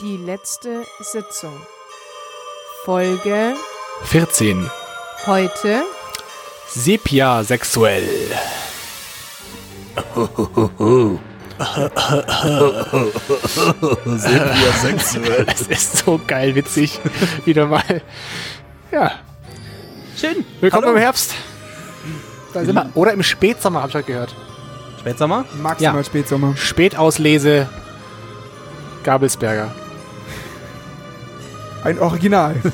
Die letzte Sitzung. Folge 14. heute. Sepia sexuell. Sepia sexuell. Es ist so geil witzig. Wieder mal. Ja. Schön. Willkommen Hallo. im Herbst. Da sind wir. Oder im Spätsommer, habe ich heute gehört. Spätsommer? Maximal Ja. Spätsommer. Spätauslese Gabelsberger. Ein Original.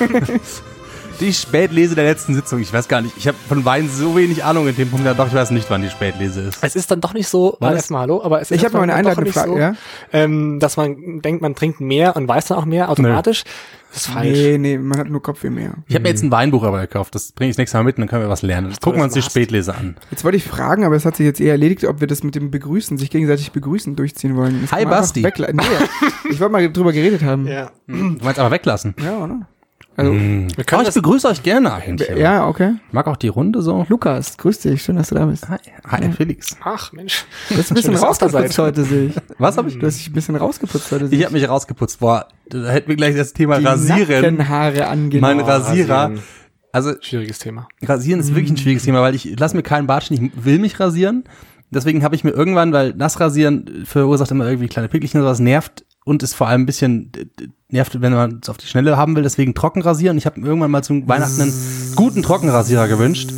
Die Spätlese der letzten Sitzung. Ich weiß gar nicht. Ich habe von Wein so wenig Ahnung in dem Punkt. Ja, doch, ich weiß nicht, wann die Spätlese ist. Es ist dann doch nicht so, Was? erstmal hallo, aber es ist Ich habe mal eine Frage. so, Ja? ähm, dass man denkt, man trinkt mehr und weiß dann auch mehr automatisch. Das ist falsch. Nee, nee, man hat nur Kopfweh mehr. Ich habe mir jetzt ein Weinbuch aber gekauft. Das bringe ich das nächste Mal mit und dann können wir was lernen. Gucken wir uns die. Spätlese an. Jetzt wollte ich fragen, aber es hat sich jetzt eher erledigt, ob wir das mit dem Begrüßen, sich gegenseitig begrüßen, durchziehen wollen. Das Hi, Basti. Nee, ich wollte mal drüber geredet haben. Ja. Du meinst aber weglassen. Ja, oder? Also, Wir Oh, können ich das, begrüße euch gerne eigentlich. ja, okay. Ich mag auch die Runde so. Lukas, grüß dich, schön, dass du da bist. Hi, Hi Felix. ach Mensch. Du hast ein bisschen rausgeputzt heute, sehe ich. Was habe ich? Du hast dich ein bisschen rausgeputzt heute, sehe Ich habe mich rausgeputzt. Boah, da hätten wir gleich das Thema Die Rasieren. Nackenhaare angenommen. Mein Rasierer. Rasieren. Also Schwieriges Thema. Rasieren ist wirklich ein schwieriges Thema, weil ich lass mir keinen Bart schneiden, ich will mich rasieren. Deswegen habe ich mir irgendwann, weil Nassrasieren verursacht immer irgendwie kleine Pickelchen und sowas, nervt und ist vor allem ein bisschen nervt, wenn man es auf die Schnelle haben will, deswegen trocken rasieren. Ich habe mir irgendwann mal zum Weihnachten einen guten Trockenrasierer gewünscht.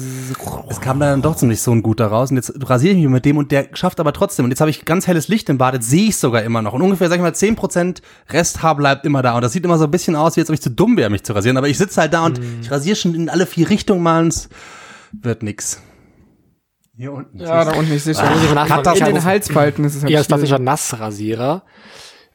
Es kam dann doch ziemlich so ein guter raus und jetzt rasiere ich mich mit dem und der schafft aber trotzdem. Und jetzt habe ich ganz helles Licht im Bad, jetzt sehe ich sogar immer noch. Und ungefähr, sag ich mal, 10% Resthaar bleibt immer da. Und das sieht immer so ein bisschen aus, wie als ob ich zu dumm wäre, mich zu rasieren. Aber ich sitze halt da und ich rasiere schon in alle vier Richtungen mal und es wird nix. Hier unten. Ja, da unten, ich sehe schon. mal nachfragen. In den Katastrophe. Halsfalten ist es halt Ja, das ist klassischer Nassrasierer.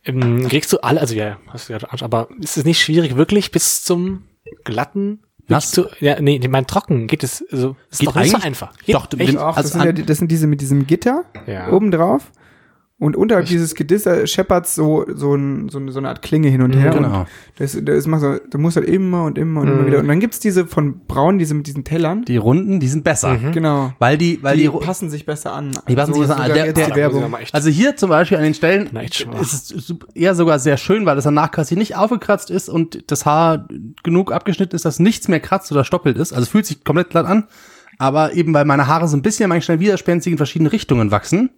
Ähm, kriegst du alle, also ja, hast du gesagt, aber ist es nicht schwierig, wirklich bis zum glatten Nass? Zu, ja, nee, ich meine trocken geht es, also, ist Geht doch nicht so einfach. Geht doch, echt? Auch, Also das, sind ja, das sind diese mit diesem Gitter Ja. oben drauf. Und unterhalb dieses Gitter scheppert so, so, ein, so, eine, so eine Art Klinge hin und her. genau. Und das, das macht so, du musst halt immer und immer und Mhm. immer wieder. Und dann gibt's diese von Braun, diese mit diesen Tellern. Die Runden, die sind besser. Genau. Weil die, weil Die, die, passen sich besser an. Die passen sich besser an. Der- der- ich Werbung. echt- Also hier zum Beispiel an den Stellen ist es eher sogar sehr schön, weil das danach quasi nicht aufgekratzt ist und das Haar genug abgeschnitten ist, dass nichts mehr kratzt oder stoppelt ist. Also fühlt sich komplett glatt an. Aber eben weil meine Haare so ein bisschen manchmal widerspenstig in verschiedene Richtungen wachsen,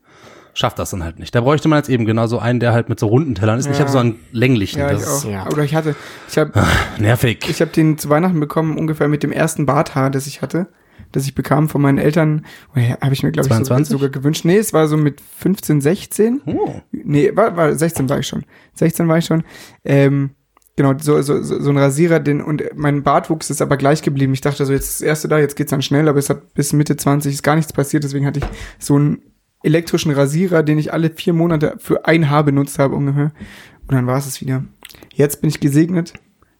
schafft das dann halt nicht. Da bräuchte man jetzt eben genau so einen, der halt mit so runden Tellern ist. Ich Ja. habe so einen länglichen. Ja, das ich ist ja. Oder ich hatte, ich habe nervig. ich hab den zu Weihnachten bekommen, ungefähr mit dem ersten Barthaar, das ich hatte, das ich bekam von meinen Eltern. Habe ich mir, glaube ich, sogar, 22? sogar gewünscht. Nee, es war so mit 15, 16. Oh. Nee, war, war 16 war ich schon. 16 war ich schon. Ähm, genau, so, so, so so ein Rasierer, den, und mein Bartwuchs ist aber gleich geblieben. Ich dachte so, jetzt ist das erste da, jetzt geht's dann schnell, aber es hat bis Mitte 20 ist gar nichts passiert, deswegen hatte ich so einen elektrischen Rasierer, den ich alle vier Monate für ein Haar benutzt habe ungefähr. Und dann war es es wieder. Jetzt bin ich gesegnet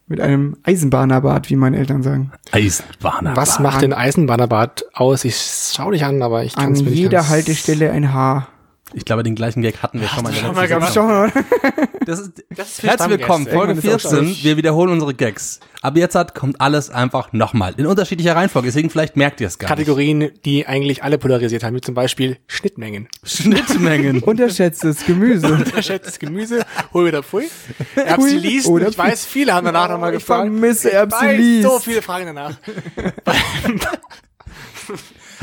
mit einem Eisenbahnerbart, wie meine Eltern sagen. Eisenbahner. Was macht den Eisenbahnerbart aus? Ich schau dich an, aber ich kann An es mir nicht jeder ganz- Haltestelle ein Haar. Ich glaube, den gleichen Gag hatten wir schon mal. in der schon mal. Sendung. Schau mal. Das ist, Das ist Herzlich willkommen. Folge Irgendwann ist auch 14. durch. Wir wiederholen unsere Gags. Aber jetzt hat, kommt alles einfach nochmal. In unterschiedlicher Reihenfolge, deswegen vielleicht merkt ihr es gar Kategorien, die eigentlich alle polarisiert haben, wie zum Beispiel Schnittmengen. nicht. Schnittmengen. Unterschätztes Gemüse. Unterschätztes Gemüse, hol wieder Pfui. Erbsilis, oder ich weiß, viele haben danach nochmal Ich gefragt. vermisse Ich weiß, Erbsilis. so viele Fragen danach.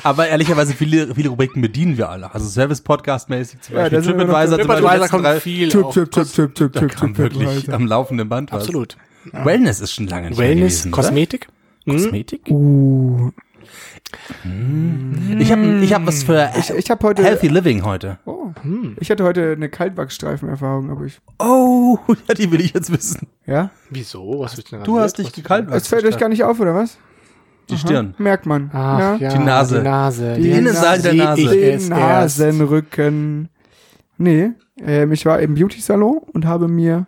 Aber ehrlicherweise viele, viele Rubriken bedienen wir alle. Also Service-Podcast-mäßig zum Ja, Beispiel noch- TripAdvisor. zum Beispiel kommt drei- viel Tipp, tipp, tipp, tipp, tipp, tipp, tipp, wirklich am laufenden Band was. Absolut. Wellness ist schon lange nicht mehr Wellness, gewesen, Kosmetik. Oder? Hm? Kosmetik? Uh, Ich habe ich hab was für ich, ich habe heute, Healthy Living heute. oh, ich hatte heute eine Kaltwachsstreifen-Erfahrung, aber ich, Oh, ja, die will ich jetzt wissen. ja? Wieso? Was denn Du hast dich gekaltwachsen. Es fällt euch gar nicht auf, oder was? Die Stirn. Merkt man. Ach, ja, Die Nase. Die Nase. Die Innenseite der Nase. ich Den. Nasenrücken. Nee, ähm, ich war im Beauty-Salon und habe mir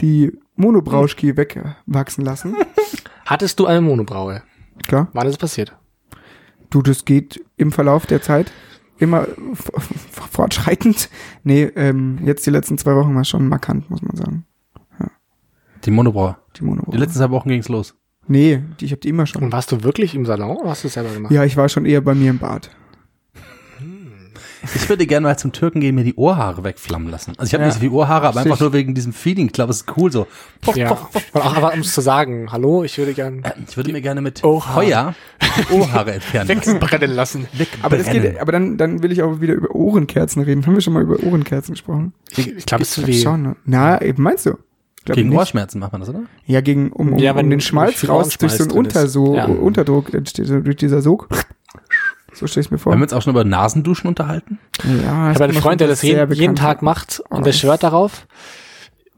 die Monobrauschki wegwachsen lassen. Hattest du eine Monobraue? Klar. Wann ist es passiert? Du, das geht im Verlauf der Zeit immer fortschreitend. Nee, ähm, jetzt die letzten zwei Wochen war schon markant, muss man sagen. Die Monobraue. Die Monobraue. Die letzten zwei Wochen ging's los. Nee, die, ich habe die immer schon. Und warst du wirklich im Salon oder hast du es selber gemacht? Ja, ich war schon eher bei mir im Bad. Ich würde gerne mal zum Türken gehen, mir die Ohrhaare wegflammen lassen. Also ich habe Ja. nicht so viel Ohrhaare, aber einfach nur wegen diesem Feeling. Ich glaube, es ist cool so. Poff, Ja. poff, poff. Und auch einfach, um es zu sagen, hallo, ich würde gern Ich würde mir gerne mit Ohrhaare. Feuer Ohrhaare entfernen. lassen. wegbrennen lassen. Aber das Wegbrennen. geht, aber dann, dann will ich auch wieder über Ohrenkerzen reden. Haben wir schon mal über Ohrenkerzen gesprochen? Ich glaube, es ist. Schon, ne? Na, eben meinst du? Glaub Gegen nicht. Ohrschmerzen macht man das, oder? Ja, gegen, um, um, Ja, wenn um den Schmalz raus durch so einen ist. Unterso Ja. Unterdruck entsteht, so durch dieser Sog. So stelle ich mir vor. Haben wir uns auch schon über Nasenduschen unterhalten? ja, Ich habe einen Freund, der das jeden, jeden Tag macht und der das- schwört darauf.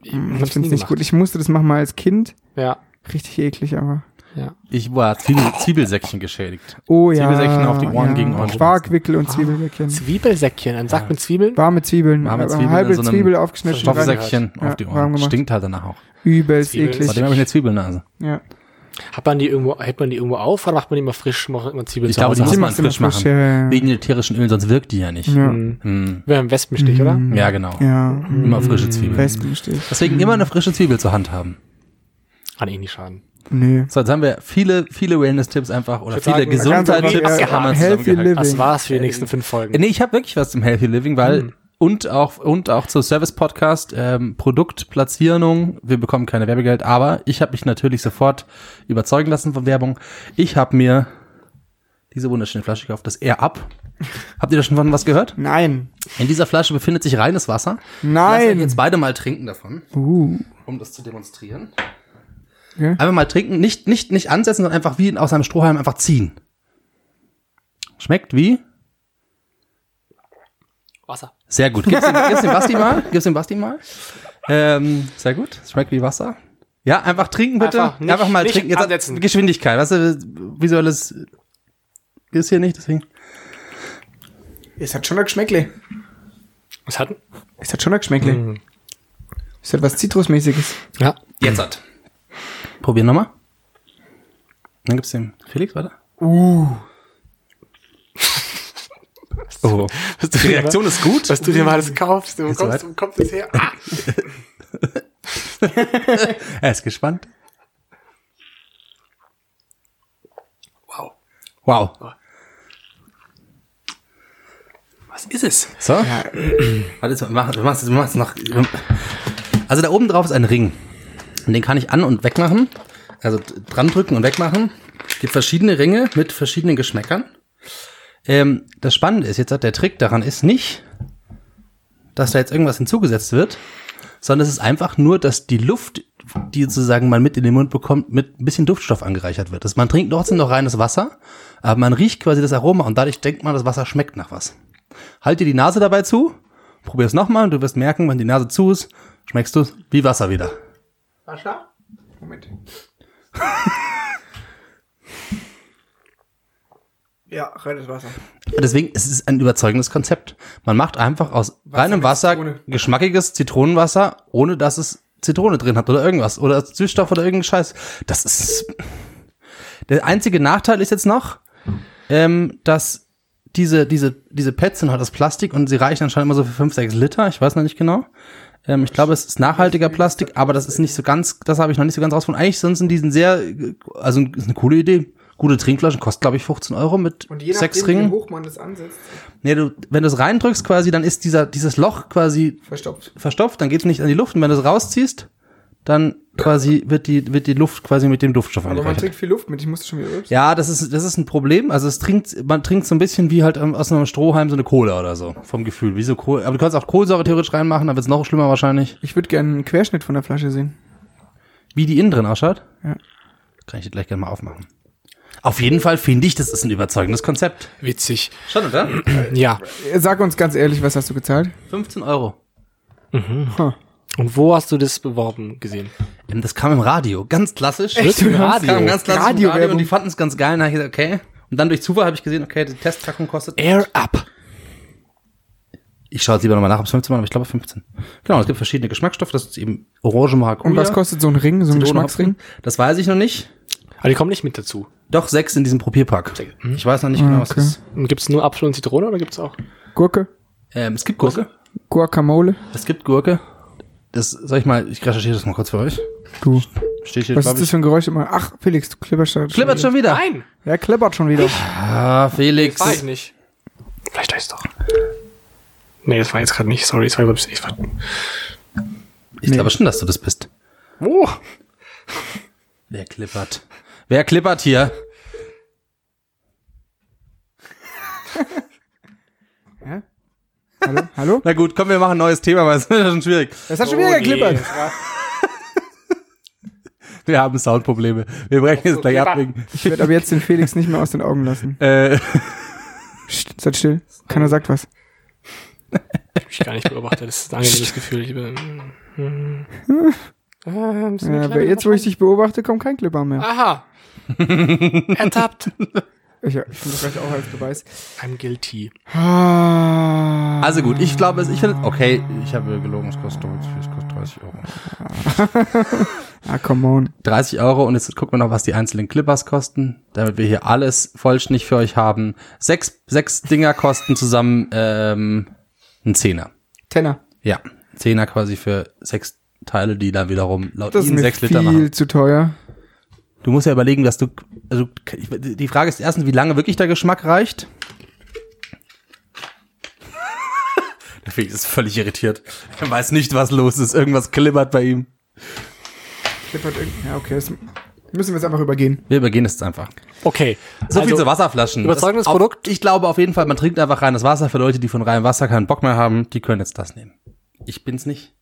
Ich hab's finde es nicht gemacht. gut. Ich musste das machen mal als Kind. Ja, Richtig eklig, aber. Ja. Ich war Zwiebel, Zwiebelsäckchen geschädigt. Oh ja. Zwiebelsäckchen auf die Ohren ja. gegen Ohrenschmerzen. Quarkwickel Ah. und Zwiebelsäckchen. Zwiebelsäckchen, ein Sack mit Zwiebeln. Warme Zwiebeln. Warme äh, Zwiebeln halbe so Zwiebel aufgeschnitten. Stoffsäckchen Ja, auf die Ohren. Stinkt halt danach auch. Übelst Zwiebeln. eklig. Seitdem habe ich eine Zwiebelnase. Ja. Hat man die irgendwo, hält man die irgendwo auf oder macht man die immer frisch, macht man Zwiebeln Ich glaube, die muss man frisch machen. ja, ja. Wegen ätherischen Ölen, sonst wirkt die ja nicht. Ja. Hm. Wäre ein Wespenstich, oder? Ja, genau. Ja. Immer frische Zwiebeln. Wespenstich. Deswegen immer eine frische Zwiebel zur Hand haben. Kann eh nicht schaden. Nee. So, jetzt haben wir viele, viele Wellness-Tipps einfach oder viele wir ja, healthy. Das war's für die nächsten fünf Folgen. Nee, ich habe wirklich was zum Healthy Living, weil und auch und auch zur Service Podcast ähm, Produktplatzierung. Wir bekommen keine Werbegeld, aber ich habe mich natürlich sofort überzeugen lassen von Werbung. Ich habe mir diese wunderschöne Flasche gekauft, das Air Up. Habt ihr da schon von was gehört? Nein. In dieser Flasche befindet sich reines Wasser. Nein. jetzt beide mal trinken davon, Uh. um das zu demonstrieren. Okay. Einfach mal trinken, nicht nicht nicht ansetzen, sondern einfach wie aus einem Strohhalm einfach ziehen. Schmeckt wie? Wasser. Sehr gut. Gib's dem, gib's dem Basti mal. Gib's dem Basti mal. Ähm, sehr gut. Schmeckt wie Wasser. Ja, einfach trinken bitte. Einfach Einfach, nicht- mal nicht trinken. Jetzt ansetzen. Geschwindigkeit. Weißt du, visuelles ist hier nicht, deswegen. Es hat schon ein Geschmäckle. Was hat? Es hat schon ein Geschmäckle. Mhm. Es hat was Zitrusmäßiges. Ja. Jetzt hat. Probieren nochmal. Dann gibt's dem Felix, warte. Uh. Oh. Was du Die Reaktion ist gut. Was du dir mal alles kaufst, du Ist kommst, du kommst jetzt her. Ah. Er ist gespannt. Wow. Wow. Was ist es? So. Warte, wir machen, wir machen, wir machen es noch. Also da oben drauf ist ein Ring. Und den kann ich an- und wegmachen. Also dran drücken und wegmachen. Es gibt verschiedene Ringe mit verschiedenen Geschmäckern. Ähm, das Spannende ist jetzt, der Trick daran ist nicht, dass da jetzt irgendwas hinzugesetzt wird, sondern es ist einfach nur, dass die Luft, die sozusagen man mit in den Mund bekommt, mit ein bisschen Duftstoff angereichert wird. Also man trinkt trotzdem noch reines Wasser, aber man riecht quasi das Aroma und dadurch denkt man, das Wasser schmeckt nach was. Halt dir die Nase dabei zu, probier es nochmal und du wirst merken, wenn die Nase zu ist, schmeckst du wie Wasser wieder. Wasser? Moment. ja, reines Wasser. Deswegen es ist es ein überzeugendes Konzept. Man macht einfach aus reinem mit Wasser Zitrone. geschmackiges Zitronenwasser, ohne dass es Zitrone drin hat oder irgendwas oder Süßstoff oder irgendein Scheiß. Das ist der einzige Nachteil ist jetzt noch, ähm, dass diese diese diese Pads sind halt aus Plastik und sie reichen anscheinend immer so für 5, 6 Liter. Ich weiß noch nicht genau. Ähm, ich glaube, es ist nachhaltiger Plastik, aber das ist nicht so ganz, das habe ich noch nicht so ganz rausgefunden. Eigentlich sonst sind diesen sehr, also ist eine coole Idee. Gute Trinkflaschen kostet, glaube ich, 15 Euro mit Und je sechs nachdem, Ringen. wie hoch man das ansetzt, Nee, du, wenn du es reindrückst quasi, dann ist dieser, dieses Loch quasi verstopft. verstopft, dann geht's nicht an die Luft. Und wenn du es rausziehst, dann quasi wird die, wird die Luft quasi mit dem Duftstoff Aber man trinkt viel Luft mit, ich musste schon wieder rülpsen. Ja, das ist, das ist ein Problem. Also es trinkt, man trinkt so ein bisschen wie halt aus einem Strohhalm so eine Cola oder so, vom Gefühl. Wie so Kohl, aber du kannst auch Kohlensäure theoretisch reinmachen, dann wird's noch schlimmer wahrscheinlich. Ich würde gerne einen Querschnitt von der Flasche sehen. Wie die innen drin ausschaut. Ja. Kann ich dir gleich gerne mal aufmachen. Auf jeden Fall finde ich, das ist ein überzeugendes Konzept. Witzig. Schon, oder? Ja. Sag uns ganz ehrlich, was hast du gezahlt? 15 Euro. Und wo hast du das beworben gesehen? Ähm, Das kam im Radio, ganz klassisch. Echt? Im Das Radio? kam ganz klassisch im Radio und die fanden es ganz geil. Und ich gesagt, okay. Und dann durch Zufall habe ich gesehen, okay, die Testpackung kostet. Air Up. Ich schaue jetzt lieber nochmal nach, ob es 15 war, aber ich glaube 15. Genau, es gibt verschiedene Geschmacksstoffe. Das ist eben Orange Maracuja. Und was kostet so ein Ring, so ein Geschmacksring? Das weiß ich noch nicht. Aber die kommen nicht mit dazu. Doch, sechs in diesem Probierpack. Ich weiß noch nicht genau, was okay. das ist. Und gibt's nur Apfel und Zitrone oder gibt's auch? Gurke? Ähm, es gibt Gurke. Guacamole? Es gibt Gurke. Das, soll ich mal, ich recherchiere das mal kurz für euch. Du. Steht hier, Was ist das für ein Geräusch immer? Ach, Felix, du klipperst schon. Klippert schon wieder. Nein. Ja, klippert schon wieder. Ah, Felix. War ich nicht. Vielleicht ist doch. Nee, das war jetzt gerade nicht. Sorry, das war überhaupt ich war, Ich glaube schon, dass du das bist. Oh, Wer klippert? Wer klippert hier? Hallo? Hallo? Na gut, komm, wir machen ein neues Thema, weil es ist schon schwierig. Das hat schon wieder Oh, geklippert. nee. Wir haben Soundprobleme. Wir brechen jetzt gleich ab. Wegen, Ich werde aber jetzt den Felix nicht mehr aus den Augen lassen. äh, Psst, seid still. Keiner sagt was. Ich hab mich gar nicht beobachtet. Das ist ein angenehmes Gefühl. Ich bin, hm. äh, Ja, aber jetzt, wo ich dich beobachte, kommt kein Clipper mehr. Aha. Ertappt. Ich, ich finde das gleich auch als Beweis. I'm guilty. Ah. also gut, ich glaube, es- ich finde, okay, ich habe gelogen, es kostet, es kostet 30 Euro. Ah, come on. 30 Euro und jetzt gucken wir noch, was die einzelnen Clippers kosten, damit wir hier alles vollständig für euch haben. Sechs, sechs Dinger kosten zusammen ähm, ein Zehner. Tenner. Ja, Zehner quasi für sechs Teile, die dann wiederum laut Das ist ihnen mir sechs viel Liter machen. zu teuer. Du musst ja überlegen, dass du, also die Frage ist erstens, wie lange wirklich der Geschmack reicht. Der Felix ist völlig irritiert. Er weiß nicht, was los ist. Irgendwas klippert bei ihm. Klippert irgend- Ja, okay. Das müssen wir jetzt einfach übergehen. Wir übergehen es jetzt einfach. Okay. So viel also, zu Wasserflaschen. überzeugendes Das- auf- Produkt. Ich glaube auf jeden Fall, man trinkt einfach reines Wasser. Für Leute, die von reinem Wasser keinen Bock mehr haben, die können jetzt das nehmen. Ich bin's nicht.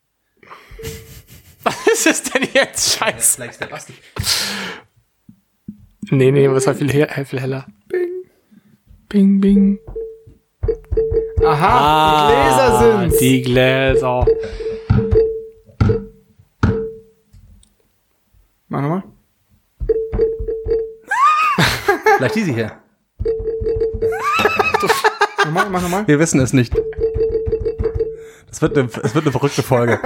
Was ist denn jetzt Scheiß? Nee, nee, das war viel, he viel heller. Bing. Bing, bing. Aha, die Gläser sind's. Ah, Die Gläser. Mach nochmal. Vielleicht diese hier. Nochmal, mach nochmal. Wir wissen es nicht. Es wird eine, es wird eine verrückte Folge.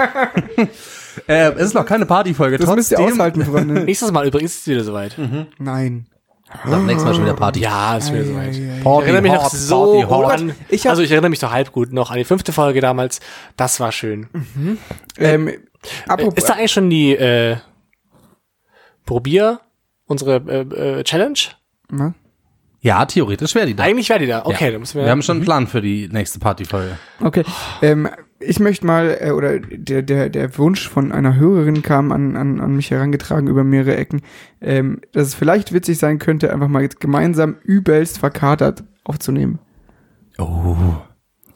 äh, es ist noch keine Partyfolge. Das müsst ihr Trotzdem- aushalten, Freunde. Nächstes Mal übrigens ist es wieder soweit. Nein. Am nächsten Mal schon wieder Party. Ja, ist wieder Ei, soweit. Ich erinnere mich noch so Party gut an, Ich also ich erinnere mich so halb gut noch an die fünfte Folge damals. Das war schön. Ähm, apropos, Ist da eigentlich schon die äh, Probier, unsere äh, äh, Challenge? Na? Ja, theoretisch wäre die da. Eigentlich wäre die da. Okay, ja. dann müssen wir. wir haben schon einen Plan für die nächste Partyfolge. Okay. Ähm, ich möchte mal, äh, oder der, der, der Wunsch von einer Hörerin kam an, an, an mich herangetragen über mehrere Ecken, ähm, dass es vielleicht witzig sein könnte, einfach mal jetzt gemeinsam übelst verkatert aufzunehmen. Oh.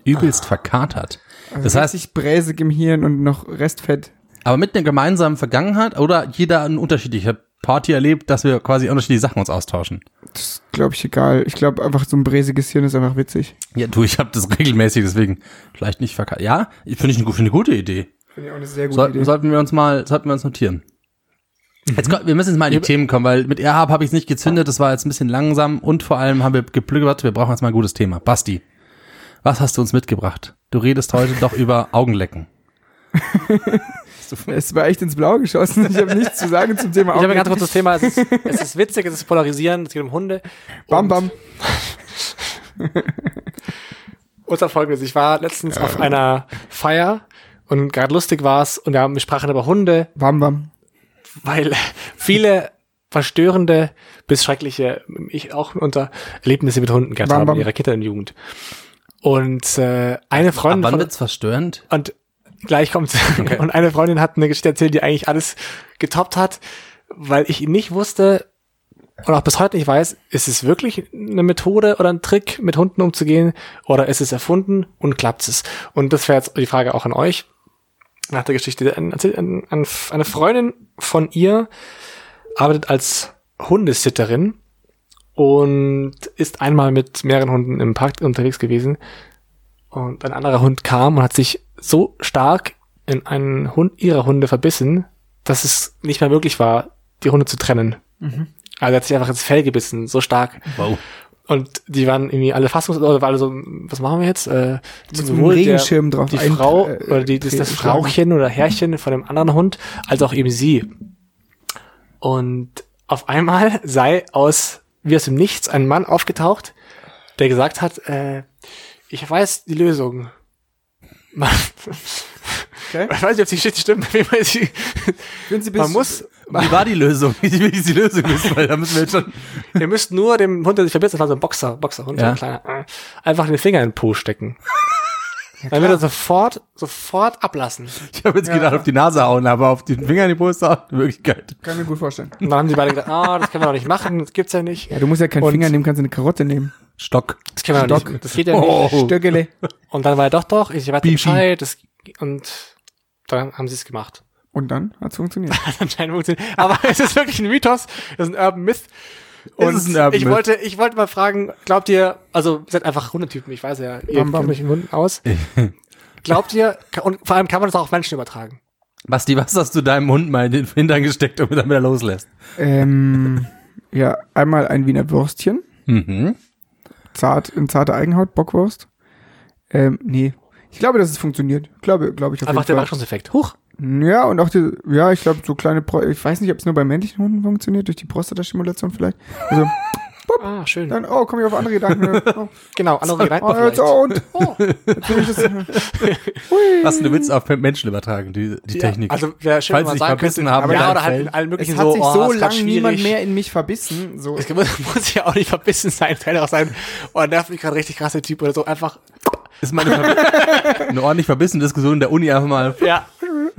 Übelst verkatert. Also Das heißt, richtig bräsig im Hirn und noch Restfett. aber mit einer gemeinsamen Vergangenheit oder jeder eine unterschiedliche Party erlebt, dass wir quasi unterschiedliche Sachen uns austauschen. Das glaube ich egal. Ich glaube einfach so ein bräsiges Hirn ist einfach witzig. Ja, du, ich habe das regelmäßig, deswegen vielleicht nicht verkatert. Ja, ich finde ich eine, eine gute Idee. Finde ich auch eine sehr gute Soll, Idee. sollten wir uns mal, sollten wir uns notieren. Jetzt, ko- wir müssen jetzt mal in die Themen kommen, weil mit Erhab habe ich es nicht gezündet, das war jetzt ein bisschen langsam und vor allem haben wir geplügert, wir brauchen jetzt mal ein gutes Thema. Basti, was hast du uns mitgebracht? Du redest heute doch über Augenlecken. Es war echt ins Blaue geschossen. Ich habe nichts zu sagen zum Thema ich habe ein ganz Augen. kurzes Thema. Es ist, es ist witzig, es ist polarisierend, es geht um Hunde. Bam, Und bam. Unser folgendes. Ich war letztens auf einer Feier und gerade lustig war's und wir, haben, wir sprachen über Hunde, Bam, bam. weil viele verstörende bis schreckliche, ich auch unter Erlebnisse mit Hunden gehabt Bam, haben bam. in ihrer Kindheit und Jugend. Und äh, eine Ab Freundin wann von, wird's verstörend? und gleich kommt's. Und eine Freundin hat eine Geschichte erzählt, die eigentlich alles getoppt hat, weil ich nicht wusste und auch bis heute nicht weiß, ist es wirklich eine Methode oder ein Trick, mit Hunden umzugehen oder ist es erfunden und klappt es? Und das wäre jetzt die Frage auch an euch. Nach der Geschichte. Eine Freundin von ihr arbeitet als Hundesitterin und ist einmal mit mehreren Hunden im Park unterwegs gewesen. Und ein anderer Hund kam und hat sich so stark in einen Hund ihrer Hunde verbissen, dass es nicht mehr möglich war, die Hunde zu trennen. Also er hat sich einfach ins Fell gebissen, so stark. Wow. Und die waren irgendwie alle fassungslos, oder war alle so, was machen wir jetzt? Äh, zum einem Wohl der- Regenschirm drauf Die Frau, äh, oder die, das, das Frauchen oder Herrchen von dem anderen Hund, als auch eben sie. Und auf einmal sei aus, wie aus dem Nichts, ein Mann aufgetaucht, der gesagt hat, äh, ich weiß die Lösung. Man, Okay. ich weiß nicht, ob die Geschichte stimmt, wie man sie, Wenn Sie bis, man muss, Wie war die Lösung? Ich will die Lösung wissen, weil da müssen wir jetzt schon. ihr müsst nur dem Hund, der sich verbissen hat, so ein Boxer, Boxerhund, so Ja. ein kleiner, äh, einfach den Finger in den Po stecken. dann wird er sofort, sofort ablassen. Ich habe jetzt Ja. gedacht, auf die Nase hauen, aber auf den Finger in die Brust hauen, Möglichkeit. Kann ich mir gut vorstellen. Und dann haben die beide gedacht, ah, das können wir doch nicht machen, das gibt's ja nicht. Ja, du musst ja keinen Und- Finger nehmen, kannst du eine Karotte nehmen. Stock. Das wir doch Stock. nicht. Das geht ja nicht. Oh. Stöckele. Und dann war er doch doch, ich weiß Beefy. Bescheid, das, und dann haben sie es gemacht. Und dann hat's funktioniert. Anscheinend funktioniert. Aber es ist wirklich ein Mythos, es ist ein Urban Myth. Und ist ein Urban ich Myth. wollte, ich wollte mal fragen, glaubt ihr, also ihr seid einfach Hundetypen, ich weiß ja, ihr Bam, bam. kennt euch in Hunden aus. Glaubt ihr, und vor allem kann man das auch auf Menschen übertragen? Basti, was hast du deinem Hund mal in den Hintern gesteckt, damit er wieder loslässt? ähm, ja, einmal ein Wiener Würstchen. Mhm. Zart, in zarter Eigenhaut, Bockwurst. Ähm, nee. Ich glaube, dass es funktioniert. Glaube, glaube ich auf Einfach der jeden Fall. Überraschungseffekt. Huch. Ja, und auch die, ja, ich glaube, so kleine, Pro ich weiß nicht, ob es nur bei männlichen Hunden funktioniert, durch die Prostatastimulation vielleicht. Also, Ah, schön. dann, oh, komme ich auf andere Gedanken. Oh, Genau, andere Gedanken oh, jetzt, oh, und, Oh, jetzt das, Was du willst auf Menschen übertragen, die, die ja, Technik. Also, wäre schön, Falls wenn man sagen verbissen könnte, haben, aber ja, oder halt in allen es möglichen hat so, sich oh, so grad lange niemand mehr in mich verbissen. So. Es muss, muss ja auch nicht verbissen sein, es kann ja auch sein, oh, nervt mich gerade richtig krasse Typ oder so, einfach, ist mal eine, ordentlich verbissene Diskussion in der Uni einfach mal. ja.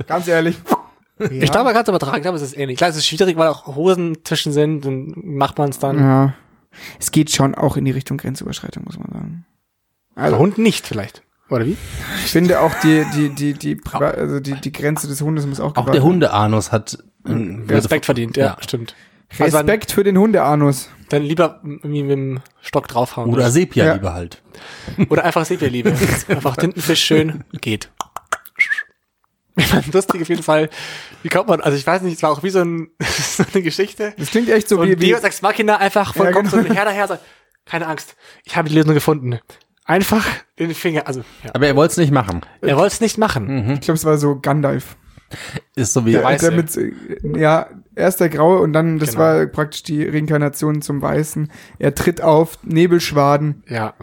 Ganz ehrlich. Ich glaube, man kann es übertragen, ich glaube, es ist ähnlich. Klar, es ist schwierig, weil auch Hosen zwischen sind, dann macht man es dann. Ja. Es geht schon auch in die Richtung Grenzüberschreitung, muss man sagen. Also, Hunden nicht vielleicht. Oder wie? ich finde auch die, die, die, die, Priva also die, die Grenze des Hundes muss auch Auch der. Hundeanus hat äh, Respekt verdient, ja, Ja. stimmt. Also dann, Respekt für den Hundeanus. dann lieber irgendwie mit dem Stock draufhauen. Oder Sepia Ja. lieber halt. Oder einfach Sepia-Liebe. einfach Tintenfisch schön, geht. Lustig auf jeden Fall. Wie kommt man, also ich weiß nicht, es war auch wie so, ein, so eine Geschichte. Das klingt echt so Und wie, wie Deus Ex Machina einfach von Ja, genau. so Herr daher sagt, keine Angst, ich habe die Lösung gefunden. Einfach den Finger, also ja. Aber er wollte es nicht machen. er wollte es nicht machen. ich glaube, es war so Gandalf. Ist so wie Der Weiße. Der mit, ja, erst der Graue und dann, das Genau. war praktisch die Reinkarnation zum Weißen. Er tritt auf, Nebelschwaden, Ja.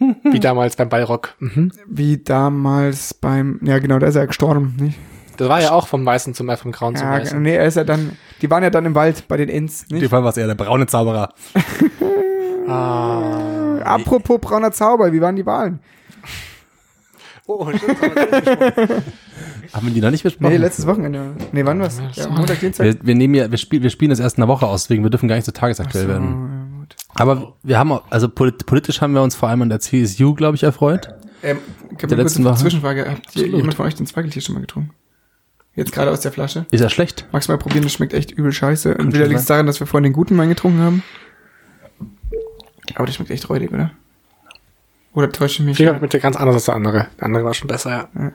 Wie damals beim Ballrock. Mhm. wie damals beim, ja genau, da ist er gestorben, nicht? Das war ja auch vom Weißen zum äh, vom Grauen zum Ja, Weißen. nee, er ist ja dann, die waren ja dann im Wald bei den Ents, in dem nicht? Fall war es eher der braune Zauberer. Ah. Apropos brauner Zauber, wie waren die Wahlen? Oh, stimmt. aber- Haben wir die noch nicht besprochen? Nee, letztes Wochenende. Nee, wann was? Ja, Montag, Dienstag? wir, wir nehmen ja, wir, spiel, wir spielen das erst in einer Woche aus, deswegen wir dürfen gar nicht so tagesaktuell So, werden. ja, gut. Aber wir haben, auch- also polit, politisch haben wir uns vor allem an der CSU, glaube ich, erfreut. Ähm, ich habe Der letzten kurze Woche? Zwischenfrage. Habt ihr jemand von euch den Zweigeltier schon mal getrunken? Jetzt gerade aus der Flasche? Ist ja schlecht. Magst du mal probieren, das schmeckt echt übel scheiße. schon Entweder liegt es daran, dass wir vorhin den guten Wein getrunken haben. Aber der schmeckt echt räudig, oder? Oder täusche ich mich? Ich glaube, mit der ganz anders als der andere. Der andere war schon besser, ja.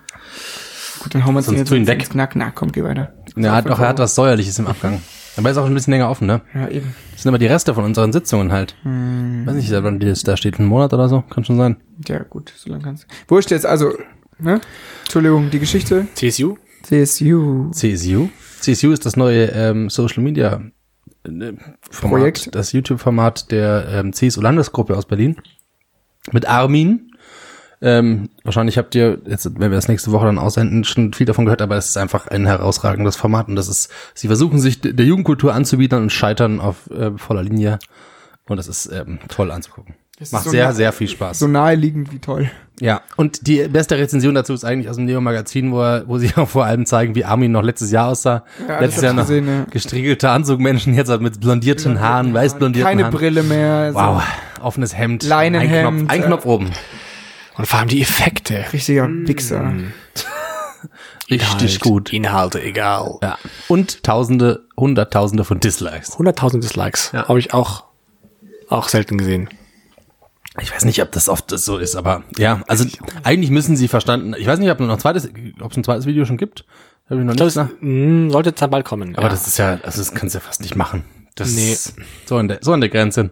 Gut, dann hauen wir uns jetzt ins- weg. Knack. Na, komm, geh weiter. Ja, hat, doch, er hat was Säuerliches im Abgang. Aber er ist auch ein bisschen länger offen, ne? Ja, eben. Das sind aber die Reste von unseren Sitzungen halt. Hm. Weiß nicht, seit wann das da steht, ein Monat oder so, kann schon sein. Ja, gut, so lange kannst du. Wurscht jetzt, also, ne? Entschuldigung, die Geschichte. CSU? CSU. CSU? CSU ist das neue ähm, Social Media äh, Format, Projekt. das YouTube-Format der ähm, CSU-Landesgruppe aus Berlin. Mit Armin. Ähm, wahrscheinlich habt ihr, jetzt, wenn wir das nächste Woche dann aussenden, schon viel davon gehört, aber es ist einfach ein herausragendes Format und das ist, sie versuchen sich der Jugendkultur anzubieten und scheitern auf äh, voller Linie und das ist ähm, toll anzugucken. Das Macht so sehr, nah- sehr viel Spaß. So naheliegend wie toll. Ja, und die beste Rezension dazu ist eigentlich aus dem Neo-Magazin, wo, er- wo sie auch vor allem zeigen, wie Armin noch letztes Jahr aussah. Ja, letztes Jahr noch gesehen, ja. gestriegelte Anzugmenschen, jetzt halt mit blondierten Haaren, weiß blondierten Keine Haaren. Brille mehr. So Wow, offenes Hemd, Leinenhemd, ein Knopf, ein äh, Knopf oben. Und vor allem die Effekte. Richtiger Wichser. Richtig gut. Inhalte, egal. Ja. Und tausende, hunderttausende von Dislikes. 100.000 Dislikes. Ja. Habe ich auch, auch selten gesehen. Ich weiß nicht, ob das oft so ist, aber ja, also eigentlich müssen sie verstanden. Ich weiß nicht, ob noch ein zweites, ob es ein zweites Video schon gibt. Hab ich noch Ich nicht nach. es mm, sollte jetzt dann bald kommen. Aber ja. das ist ja, also das kannst du ja fast nicht machen. Das Nee. ist so an der, so an der Grenze.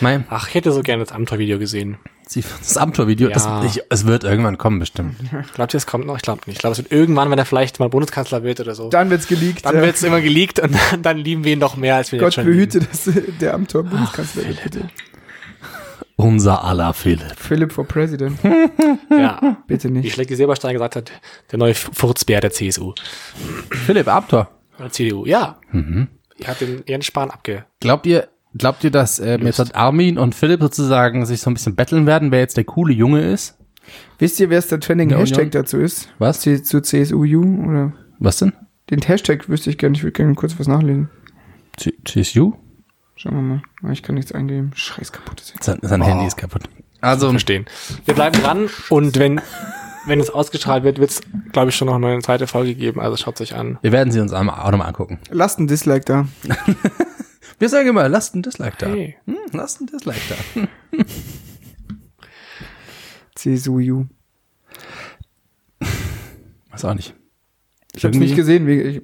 Mein, Ach, ich hätte so gerne das Abenteuervideo gesehen. Sie- Das Abenteuervideo, Ja. das, ich, es wird irgendwann kommen, bestimmt. Glaubt ihr, es kommt noch? Ich glaube nicht. Ich glaube, es wird irgendwann, wenn er vielleicht mal Bundeskanzler wird oder so. Dann wird's geleakt. Dann ja. wird es immer geleakt und dann, dann lieben wir ihn noch mehr, als wir ihn Gott jetzt schon behüte, dass äh, der Amtor Bundeskanzler wird, bitte. Unser aller Philipp. Philipp for President. lieben. Ja. Bitte Wie nicht. Schlecki Silberstein gesagt hat, der neue Furzbär der CSU. Philipp Abtor. Oder CDU, ja. Mhm. Er hat den Jens Spahn abge... Glaubt ihr, glaubt ihr, dass ähm, jetzt hat Armin und Philipp sozusagen sich so ein bisschen betteln werden, wer jetzt der coole Junge ist? Wisst ihr, wer es der trending Hashtag Union? dazu ist? Was? C zu CSUU oder? Was denn? Den Hashtag wüsste ich gerne. Ich würde gerne kurz was nachlesen. C- CSU? Schauen wir mal. Ah, Ich kann nichts eingeben. Scheiß kaputtes Handy. Sein, sein Handy ist kaputt. Also, verstehen. Wir bleiben dran und wenn, wenn es ausgestrahlt wird, wird es, glaube ich, schon noch eine zweite Folge geben. Also schaut euch an. wir werden sie uns einmal auch nochmal angucken. Lasst ein Dislike da. Wir sagen immer, lasst ein Dislike da. Hey. Hm, lasst ein Dislike da. CSUU. Weiß auch nicht. Ich habe es nicht gesehen. wie- Ich,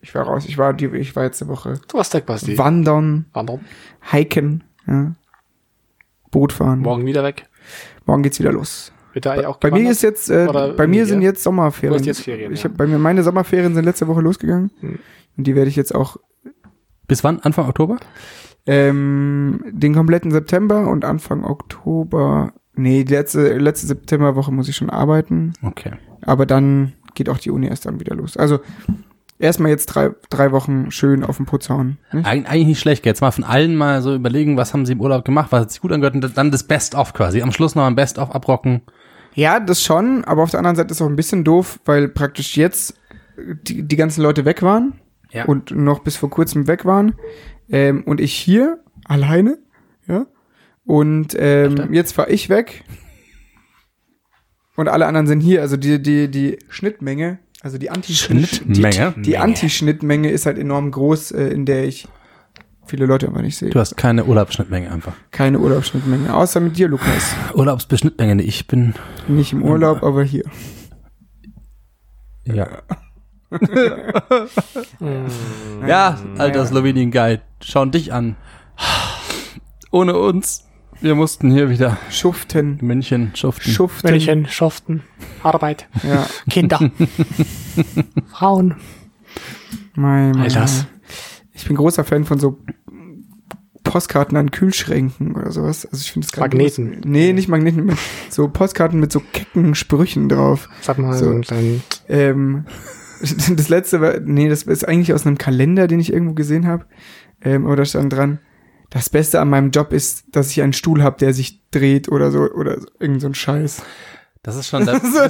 ich war raus. Ich war, die, ich war jetzt eine Woche Du warst weg, Basti. wandern, Wandern. hiken, ja. Boot fahren. Morgen, Morgen wieder weg. geht's wieder los. Wird da auch Bei mir ist jetzt, äh, bei mir wie, sind jetzt Sommerferien. Du hast jetzt Ferien, Ich ja. hab, bei mir meine Sommerferien sind letzte Woche losgegangen Hm. und die werde ich jetzt auch Bis wann? Anfang Oktober? ähm, den kompletten September und Anfang Oktober. Nee, die letzte letzte Septemberwoche muss ich schon arbeiten, Okay. aber dann geht auch die Uni erst dann wieder los. Also erstmal jetzt drei, drei Wochen schön auf den Putz hauen. ne? Eig eigentlich nicht schlecht. Jetzt mal von allen mal so überlegen, was haben sie im Urlaub gemacht, was hat sich gut angehört und dann das Best-of quasi. Am Schluss noch ein Best-of abrocken. Ja, das schon, aber auf der anderen Seite ist auch ein bisschen doof, weil praktisch jetzt die, die ganzen Leute weg waren Ja. und noch bis vor kurzem weg waren ähm, und ich hier alleine, ja, und ähm, jetzt war ich weg und alle anderen sind hier, also die die die Schnittmenge, also die Anti Schnittmenge? die, die Anti-Schnittmenge ist halt enorm groß, äh, in der ich viele Leute einfach nicht sehe. Du hast keine Urlaubsschnittmenge einfach. Keine Urlaubsschnittmenge, außer mit dir, Lukas. Urlaubsbeschnittmenge. nee, Ich bin, Nicht im Urlaub, aber hier. ja. ja, alter Slowenien Guide. Schauen dich an. Ohne uns. Wir mussten hier wieder Schuften. Männchen schuften. Schuften. Männchen, Schoften, Arbeit, Ja. Kinder, Frauen. Mein, mein, All das. Ich bin großer Fan von so Postkarten an Kühlschränken oder sowas. Also ich finde es gerade Magneten. Nee, nicht Magneten. So Postkarten mit so kecken Sprüchen drauf. Sag mal So. so einen kleinen. Ähm, das letzte war, nee, das ist eigentlich aus einem Kalender, den ich irgendwo gesehen habe. Ähm, da stand dran, das Beste an meinem Job ist, dass ich einen Stuhl habe, der sich dreht oder so, oder so, irgend so ein Scheiß. Das ist schon, da So-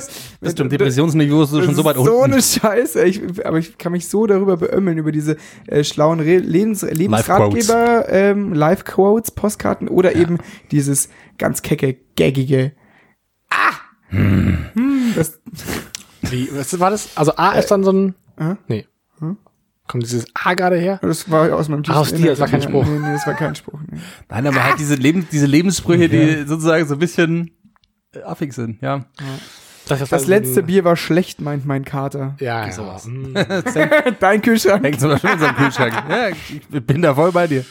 bist, du im Depressionsniveau so schon Das so weit ist so unten. eine Scheiße. Ich, aber ich kann mich so darüber beömmeln, über diese äh, schlauen Re Lebens Lebensratgeber, ähm, Live-Quotes, Postkarten oder eben dieses ganz kecke, gaggige. Ah! Hm, das, Wie, was war das? Also A ist dann so ein. Äh? Nee. Kommt dieses A gerade her? das war aus meinem Ach, aus dir, das war kein Spruch. Nee, nee, das war kein Spruch. Nee. Nein, aber halt diese, Leben, diese Lebenssprüche, die sozusagen so ein bisschen äh, affig sind, ja. Das, Das dann- letzte Bier war schlecht, meint mein Kater. Ja, ja. Sowas. Hm. Dein Kühlschrank. Hängt zum Beispiel in unserem Kühlschrank. Ja, ich bin da voll bei dir.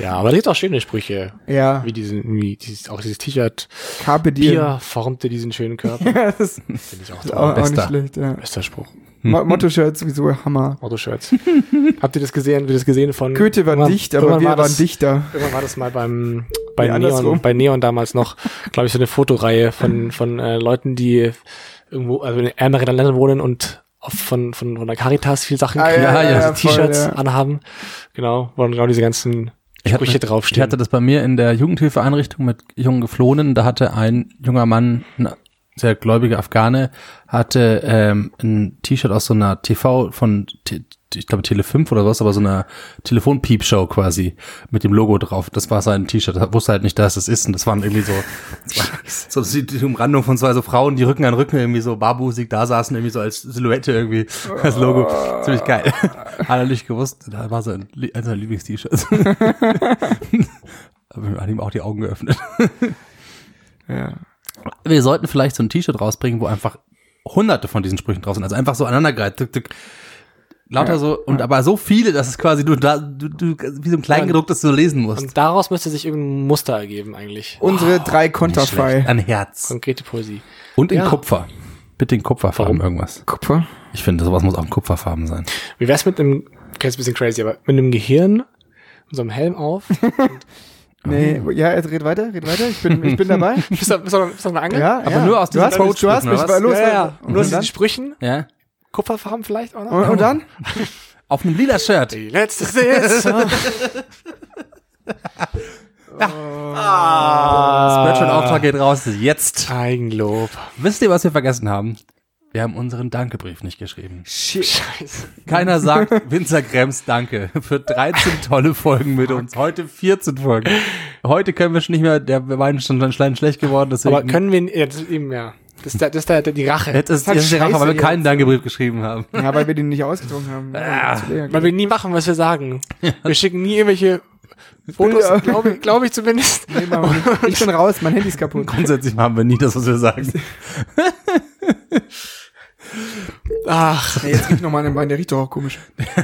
Ja, aber da gibt auch schöne Sprüche. Ja, Wie diesen, wie dieses, auch dieses T-Shirt. Carpe. Bier formte diesen schönen Körper. Ja, das ist Finde ich auch auch, toll. auch nicht schlecht, ja. Bester Spruch. Mo- Motto-Shirt sowieso Hammer. Autoshirts. Habt ihr das gesehen? Habt ihr das gesehen von? Goethe war dicht, aber wir war waren das, Dichter. Irgendwann war das mal beim bei Nee, andersrum. Neon, bei Neon damals noch, glaube ich, so eine Fotoreihe von von äh, Leuten, die irgendwo also in ärmeren Ländern wohnen und auf, von von von der Caritas viel Sachen Ah, kriegen, ja, ja, also voll, T-Shirts ja. anhaben. Genau, wo dann genau diese ganzen Ich hatte, ich hatte das bei mir in der Jugendhilfeeinrichtung mit jungen Geflohenen. Da hatte ein junger Mann, ein sehr gläubiger Afghane, hatte ähm, ein T-Shirt aus so einer TV von, ich glaube Tele 5 oder was, aber so einer Telefonpiepshow quasi mit dem Logo drauf. Das war sein T-Shirt. Wusste halt nicht, dass es ist. Und das waren irgendwie so, so die die Umrandung von zwei so Frauen, die Rücken an Rücken irgendwie so barbusig da saßen, irgendwie so als Silhouette irgendwie das Logo. Ziemlich geil. Hat er nicht gewusst. Da war sein, eines seiner Lieblings-T-Shirts. Hat ihm auch die Augen geöffnet. Ja. Wir sollten vielleicht so ein T-Shirt rausbringen, wo einfach hunderte von diesen Sprüchen drauf sind. Also einfach so aneinandergereiht. Tück, tück. Lauter Ja, so, und aber so viele, dass es quasi du da, du, du, wie so ein Kleingedrucktes so lesen musst. und daraus müsste sich irgendein Muster ergeben eigentlich. Unsere drei Nicht Konterfei. schlecht. Ein Herz. Konkrete Poesie. Und in Ja. Kupfer. Bitte in Kupferfarben Warum? irgendwas. Kupfer. Ich finde, sowas muss auch in Kupferfarben sein. Wie wär's mit einem, okay, ist ein bisschen crazy, aber mit einem Gehirn, mit so einem Helm auf. Nee, ja, jetzt red weiter, red weiter. Ich bin, ich bin dabei. bist du, bist du, bist du eine Angel? Ja, Aber ja. nur aus diesen mich- du hast Quote-Sprüchen, mich was? los. Ja, ja. Und, Und aus diesen? Sprüchen, Ja? Kupferfarben vielleicht auch noch. Und, und dann? Auf einem lila Shirt. Die letzte Sitzung. Das Spreadshirt-Auftrag geht raus. Jetzt. Eigenlob. Wisst ihr, was wir vergessen haben? Wir haben unseren Dankebrief nicht geschrieben. Scheiße. Keiner sagt Winzer Krems Danke für 13 tolle Folgen mit uns. Heute 14 Folgen. Heute können wir schon nicht mehr, der Wein ist schon ein schlecht geworden. Deswegen Aber können wir, ja, das ist eben, ja. Das ist, der, das ist der, der, die Rache. Jetzt ist, jetzt ist die Rache, weil wir keinen jetzt. Dankebrief geschrieben haben. Ja, weil wir den nicht ausgetrunken haben. Ah, Zu leer. Weil wir nie machen, was wir sagen. Wir schicken nie irgendwelche Fotos, glaube ich, glaub ich zumindest. Nee, machen ich bin raus, mein Handy ist kaputt. Grundsätzlich haben wir nie das, was wir sagen. Ach, Nee, jetzt gib ich noch mal einen Wein, der riecht doch auch komisch.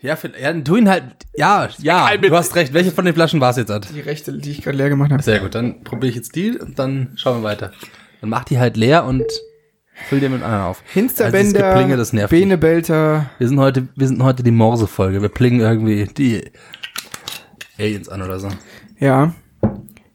Ja, für, ja, tu ihn halt, ja, ja, du hast recht. Welche von den Flaschen war es jetzt? Ad? Die rechte, die ich gerade leer gemacht habe. Sehr gut, dann probiere ich jetzt die und dann schauen wir weiter. Dann mach die halt leer und füll dir mit anderen auf. Also Hinsterbänder, Geplinge, das nervt. Benebelter. Wir sind heute, wir sind heute die Morse-Folge. Wir plingen irgendwie die Aliens an oder so. Ja.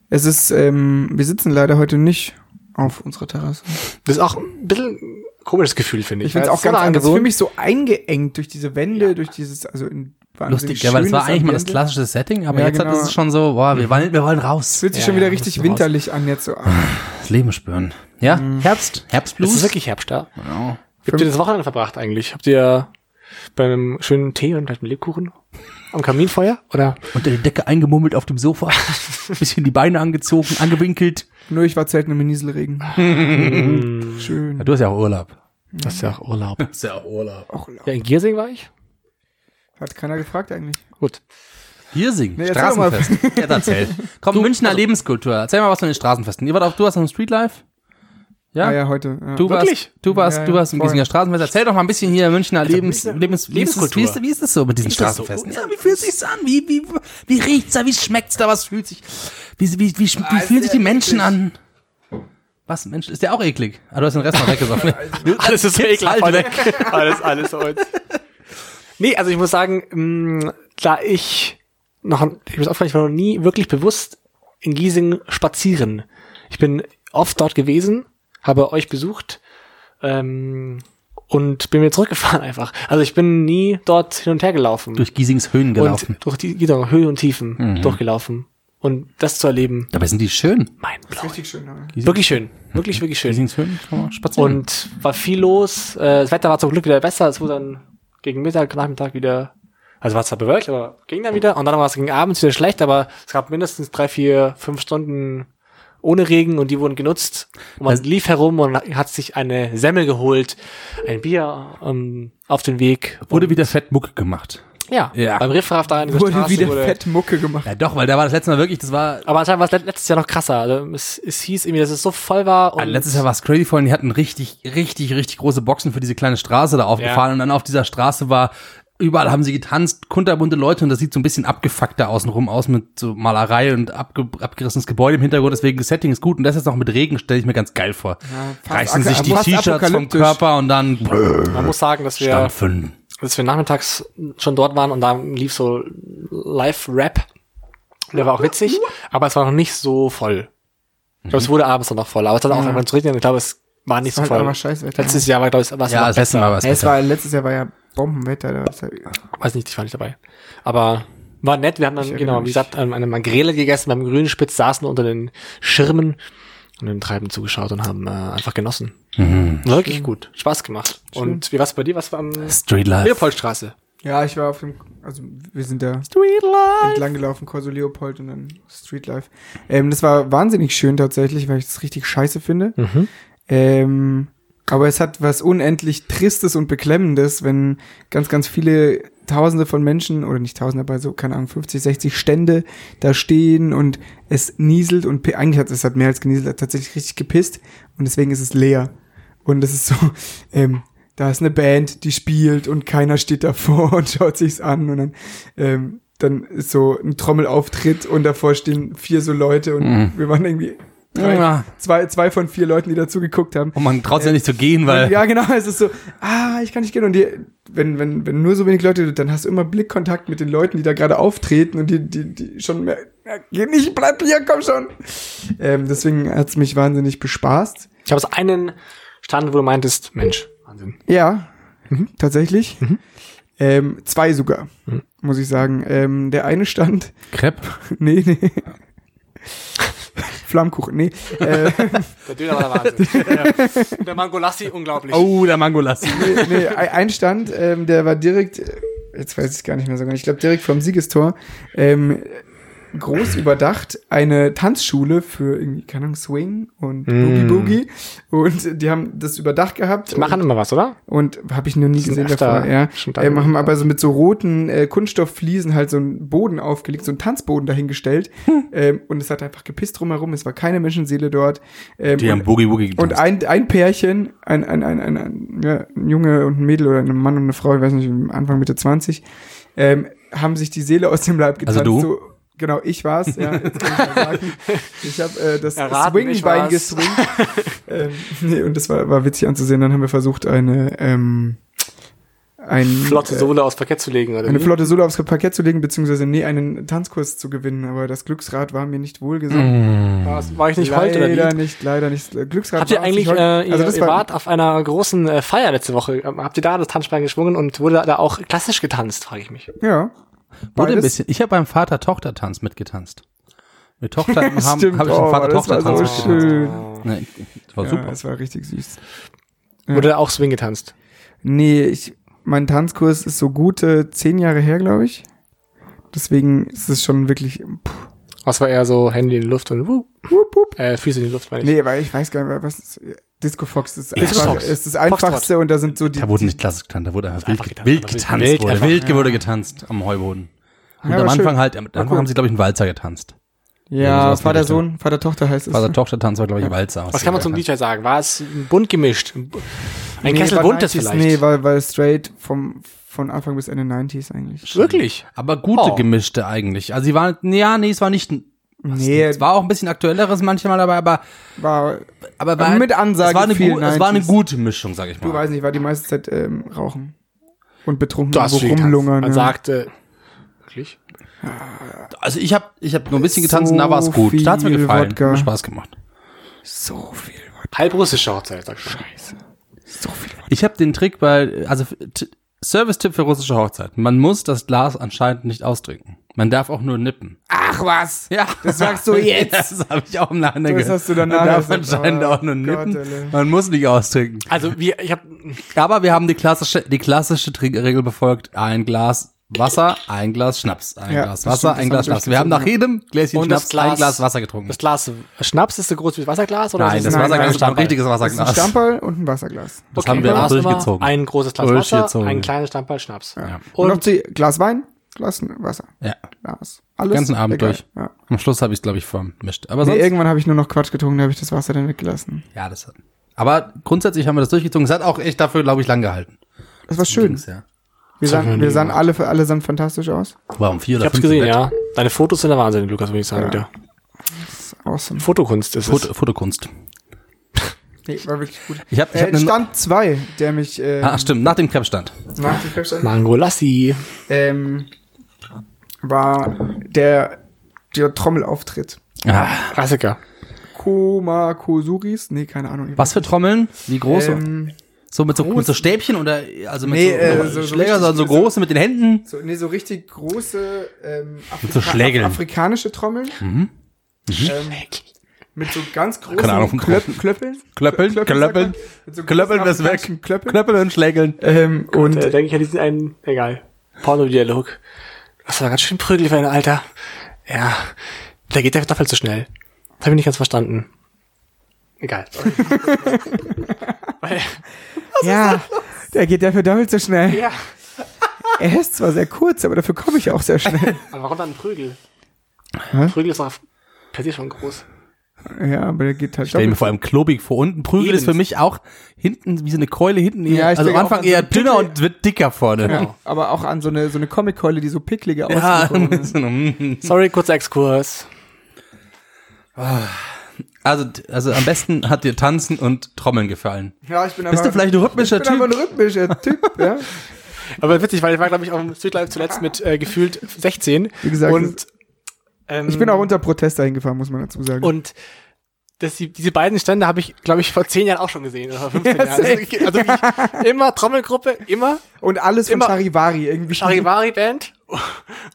Es ist, ähm, wir sitzen leider heute nicht auf unserer Terrasse. das ist auch ein bisschen ein komisches Gefühl, finde ich. Ich finde es auch ganz so anders. Ich fühle mich so eingeengt durch diese Wände, durch dieses, also in wahnsinnig Lustig, ja, weil das war eigentlich mal das klassische Setting, aber Ja, jetzt hat genau. es schon so, boah, wir wollen, wir wollen raus. Es fühlt sich Ja, schon wieder ja, richtig du raus. winterlich an jetzt so. Ah, Das Leben spüren. Ja, Herbst, Es Herbstblues. ist wirklich Herbst da. Genau. Wie habt ihr das Wochenende verbracht eigentlich? Habt ihr bei einem schönen Tee und vielleicht einem Lebkuchen am Kaminfeuer? Oder? Unter die Decke eingemummelt auf dem Sofa, bisschen die Beine angezogen, angewinkelt. Nur ich war selten im Nieselregen. Schön. Ja, du hast ja auch Urlaub. Das ist ja auch Urlaub. Das ist ja auch Urlaub. Auch, Ja, in Giersing war ich. hat keiner gefragt eigentlich. Gut. Hier singen, Nee. Straßenfest. Ja, erzähl. Komm, Münchner Lebenskultur. Erzähl mal was von den Straßenfesten. Ihr wart auch, du warst am Streetlife? Ja? Ah ja, heute. Ja. Du Wirklich? warst, du warst, Ja, du ja, warst im. Giesinger Straßenfest. Erzähl doch mal ein bisschen hier Münchner Lebens, Münchner Lebens, Lebenskultur. wie, ist, wie ist das so mit diesen das so? Straßenfesten? Ja, wie fühlt sich's an? Wie, wie, wie riecht's da? Wie schmeckt's da? Was fühlt sich, wie, wie, wie, wie, wie fühlen sich die Menschen an? Was, Mensch, ist der auch eklig? Ah, du hast den Rest noch weggesoffen. Alles ist ekelhaft. halt heute. alles, alles heute. Nee, also ich muss sagen, mh, da ich noch, ich muss aufgefallen, ich war noch nie wirklich bewusst in Giesing spazieren. Ich bin oft dort gewesen, habe euch besucht, ähm, und bin wieder zurückgefahren einfach. Also ich bin nie dort hin und her gelaufen. Durch Giesings Höhen gelaufen. Und durch die genau, Höhe und Tiefen durchgelaufen. Und das zu erleben, Dabei sind die schön. mein Blau. Richtig schön. Ja. Wirklich schön. Wirklich, wirklich schön. Giesings Höhen, kann man spazieren. Und war viel los. Äh, das Wetter war zum Glück wieder besser. Es wurde dann gegen Mittag, Nachmittag wieder, also war zwar bewölkt, aber ging dann wieder. Und dann war es gegen abends wieder schlecht, aber es gab mindestens drei, vier, fünf Stunden ohne Regen und die wurden genutzt. Und man Also- lief herum und hat sich eine Semmel geholt, ein Bier ähm, auf den Weg. wurde wieder fett Mucke gemacht. Ja, Ja. beim Riffraff da in dieser Wurde Straße wieder wurde, fett Mucke gemacht. Ja doch, weil da war das letzte Mal wirklich, das war, Aber anscheinend war es let- letztes Jahr noch krasser. Also es, es hieß irgendwie, dass es so voll war. Und Ah, letztes Jahr war es crazy voll und die hatten richtig, richtig, richtig große Boxen für diese kleine Straße da aufgefahren Ja. und dann auf dieser Straße war, überall haben sie getanzt, kunterbunte Leute und das sieht so ein bisschen abgefuckter außenrum aus mit so Malerei und abge abgerissenes Gebäude im Hintergrund, deswegen das Setting ist gut und das jetzt noch mit Regen stelle ich mir ganz geil vor. fast Reißen sich die T-Shirts vom. Körper und dann man muss sagen, dass wir dass wir nachmittags schon dort waren und da lief so Live-Rap. Der war auch witzig, aber es war noch nicht so voll. Ich glaube, es wurde abends dann noch voll, aber es hat auch irgendwann zu regnen. Ich glaube, es war nicht Es so halt voll. Letztes Jahr war, glaube ich, war es Ja, noch das letzte besser. Mal war es Ja, es war, letztes Jahr war ja Bombenwetter. Da ist ja, Weiß nicht, ich war nicht dabei. Aber war nett. Wir haben dann, genau, wie gesagt, eine Magrele gegessen beim Grünspitz, saßen unter den Schirmen und dem Treiben zugeschaut und haben äh, einfach genossen. Mhm. War wirklich gut. Spaß gemacht. Und wie war's bei dir? Was war am Street Life. Leopoldstraße? ja, ich war auf dem, also wir sind da entlang gelaufen, Corso Leopold und dann Street Life. Ähm, das war wahnsinnig schön tatsächlich, weil ich das richtig scheiße finde. Mhm. Ähm, aber es hat was unendlich Tristes und Beklemmendes, wenn ganz, ganz viele Tausende von Menschen, oder nicht Tausende, aber so, keine Ahnung, 50, 60 Stände da stehen und es nieselt und eigentlich hat es hat mehr als genieselt, hat tatsächlich richtig gepisst und deswegen ist es leer. Und es ist so, ähm, da ist eine Band, die spielt und keiner steht davor und schaut sich's an und dann, ähm, dann ist so ein Trommelauftritt und davor stehen vier so Leute und Mhm. wir waren irgendwie drei, Ja. zwei, zwei von vier Leuten, die dazu geguckt haben. Und man traut sich ja nicht zu gehen, weil Und ja, genau, es ist so, ah, ich kann nicht gehen. Und die, wenn, wenn, wenn nur so wenig Leute, dann hast du immer Blickkontakt mit den Leuten, die da gerade auftreten und die, die, die schon mehr, ja, geh nicht, bleib hier, komm schon. Ähm, deswegen hat's mich wahnsinnig bespaßt. Ich habe so einen Stand, wo du meintest, Mensch, Wahnsinn. Ja, tatsächlich. Ähm, zwei sogar, Hm. muss ich sagen. Ähm, der eine stand, Crepe. nee, nee. Flammkuchen, nee. Äh, Der Döner war der Wahnsinn. der Mangolassi, unglaublich. Oh, der Mangolassi. nee, nee, ein Stand, ähm, der war direkt, äh, jetzt weiß ich gar nicht mehr so genau, ich glaube direkt vom Siegestor, ähm, groß überdacht, eine Tanzschule für irgendwie, keine Ahnung, Swing und Boogie Mm. Boogie. Und die haben das überdacht gehabt. Die machen immer was, oder? Und habe ich noch nie gesehen davor. Ja. haben gewesen, aber so mit so roten äh, Kunststofffliesen halt so einen Boden aufgelegt, so einen Tanzboden dahingestellt. Hm. ähm, und es hat einfach gepisst drumherum. Es war keine Menschenseele dort. Ähm, Die haben und, Boogie Woogie getanzt. und ein, ein Pärchen, ein, ein, ein, ein, ein, ja, ein Junge und ein Mädel oder ein Mann und eine Frau, ich weiß nicht, Anfang Mitte 20, ähm, haben sich die Seele aus dem Leib getanzt. Also du? So, genau, ich war's, ja, jetzt kann ich mal sagen. Ich habe äh, das Erraten, Swingbein geswingt. ähm, nee, und das war, war witzig anzusehen. Dann haben wir versucht, eine, ähm, ein, Flotte äh, Sohle aufs Parkett zu legen, oder eine wie? flotte Solo aufs Parkett zu legen, beziehungsweise nee, einen Tanzkurs zu gewinnen. Aber das Glücksrad war mir nicht wohlgesonnen. War, war ich nicht leider heute, oder wie? nicht, leider nicht. Glücksrad Habt ihr eigentlich, äh, ihr, also das ihr war, wart auf einer großen äh, Feier letzte Woche. Habt ihr da das Tanzbein geschwungen und wurde da auch klassisch getanzt, frage ich mich. ja. Wurde ein bisschen. Ich habe beim Vater-Tochter-Tanz mitgetanzt. Mit Tochter haben, habe ich oh, einen das war Vater-Tochter-Tanz so mitgetanzt. schön. Nee, das war Ja, super. das war richtig süß. Ja. Wurde da auch Swing getanzt? Nee, ich, mein Tanzkurs ist so gute zehn Jahre her, glaube ich. Deswegen ist es schon wirklich, puh, Was war eher so Handy in die Luft und wup, wup, wup. äh, Füße in die Luft, meine ich. Nee, weil ich weiß gar nicht, mehr, was ist, Disco Fox ist, Disco einfach, Fox. ist das einfachste und da sind so die, Da wurde nicht klassisch getanzt, da wurde einfach wild, getanzt, getanzt, wild getanzt. wild wurde. Wild ja. wurde getanzt am Heuboden. Und Ja, am Anfang schön. halt, am Anfang cool. haben sie, glaube ich, einen Walzer getanzt. ja, Vater. Sohn, Vater, Tochter heißt es. Vater-Tochter-Tanz war, glaube ich, Walzer. Was kann man zum DJ sagen? War es bunt gemischt? Ein Nee, Kessel buntes 90s, vielleicht? Nee, weil, weil straight vom, von Anfang bis Ende 90s eigentlich. Wirklich? Aber gute Oh. gemischte eigentlich. Also sie waren, ja, nee, es war nicht, Nee, es war auch ein bisschen aktuelleres manchmal dabei, aber, war, aber Aber mit Ansage es war eine, viel es war eine 90s. gute Mischung, sag ich du mal. weiß nicht, war die meiste Zeit ähm, rauchen. Und betrunken Du getanzt. rumlungern. Man ja. sagte, wirklich? Also ich habe ich hab nur ein bisschen getanzt So und da war es gut. Da hat's mir viel gefallen. Wodka. Hat Spaß gemacht. so viel, Halb russische Hochzeit, sag ich mal. so viel. Ich habe den Trick bei, also Service-Tipp für russische Hochzeit. Man muss das Glas anscheinend nicht austrinken. Man darf auch nur nippen. Ach was! Ja, Das sagst du jetzt. das habe ich auch im Nachhinein Das gehört. hast du danach Man darf gesagt. anscheinend Oh auch nur Gott, nippen. Alter. Man muss nicht austrinken. Also wir, ich habe Aber wir haben die klassische, die klassische Trinkregel befolgt. Ein Glas Wasser, ein Glas Schnaps. Ein Ja, Glas Wasser, ein Glas Schnaps. wir haben nach jedem Gläschen Und Schnaps ein Glas- Glas Wasser getrunken. das Glas Schnaps ist so groß wie das Wasserglas oder Nein, ist das es Nein, Wasserglas ist ein richtiges Das ist ein Wasserglas. Stammball und ein Wasserglas. Das haben wir auch durchgezogen. Ein großes Glas Wasser, ein kleines Stammball Schnaps. Ja. Und, noch Und zu, Glas Wein, Glas Wasser. Ja. Glas. Alles. Ganzen Abend egal. durch. Ja. Am Schluss habe ich es, glaube ich, vermischt. Aber Nee, sonst, irgendwann habe ich nur noch Quatsch getrunken, da habe ich das Wasser dann weggelassen. ja, das hat, aber grundsätzlich haben wir das durchgezogen. Es hat auch echt dafür, glaube ich, lang gehalten. Das war schön. Ja. Wir sahen, wir sahen alle, alle sahen fantastisch aus. Warum vier ich oder hab's fünf im gesehen, Bett? ja. Deine Fotos sind der Wahnsinn, Lukas, würde ich sagen. Ja. wieder. Awesome. Fotokunst ist Foto, es. Fotokunst. Nee, war wirklich gut. Ich habe ich Äh, hab Stand 2, der mich äh, Ah, stimmt, nach dem Krebsstand. nach dem Krebsstand Mango Lassi. ähm, war der, der Trommelauftritt. Ah, Klassiker. Koma Kosuris? Nee, keine Ahnung. was für Trommeln? Wie groß? Ähm, so mit so, mit so Stäbchen oder also mit Nee, so, äh, so, so- so Schläger, sondern so so- große mit den Händen? so, nee, so richtig große ähm, so Schlägeln. afrikanische Trommeln. Mhm. Ähm, mit so ganz großen Keine Ahnung Klöp. Klöppeln. Klöppeln, Klöppeln. Mit so Klöppeln, das weg. Klöppeln. Knöppel und Schlägeln. Ähm, und Und äh, denke ich an diesen einen, egal, Porno-Dialog. Das war ganz schön prügelig für ein Alter. Ja, da geht der doppelt so schnell. Das habe ich nicht ganz verstanden. Egal. sorry. Weil, ja, der geht dafür doppelt so schnell. ja. Er ist zwar sehr kurz, aber dafür komme ich auch sehr schnell. Aber warum dann ein Prügel? Hä? Prügel ist doch per se schon groß. ja, aber der geht halt Stell mir vor allem klobig vor unten. Prügel Eben. ist für mich auch hinten wie so eine Keule hinten eher, Ja, ich also am Anfang an so eher eine dünner und wird dicker vorne. Ja, aber auch an so eine, so eine Comic-Keule, die so picklige Ja, so eine- mm. Sorry, kurzer Exkurs. Also, also am besten hat dir Tanzen und Trommeln gefallen. Ja, ich bin Bist du vielleicht ein rhythmischer ich bin einfach Typ? ein rhythmischer Typ, ja. Aber witzig, weil ich war, glaube ich, auf dem Streetlife zuletzt mit äh, gefühlt 16. Wie gesagt, und, ähm, Ich bin auch unter Protest dahin gefahren, muss man dazu sagen. Und dass die, diese beiden Stände habe ich, glaube ich, vor zehn Jahren auch schon gesehen oder vor 15 Ja, Jahren. Also, also ich, immer Trommelgruppe, immer Und alles von Immer- Charivari irgendwie. Charivari-Band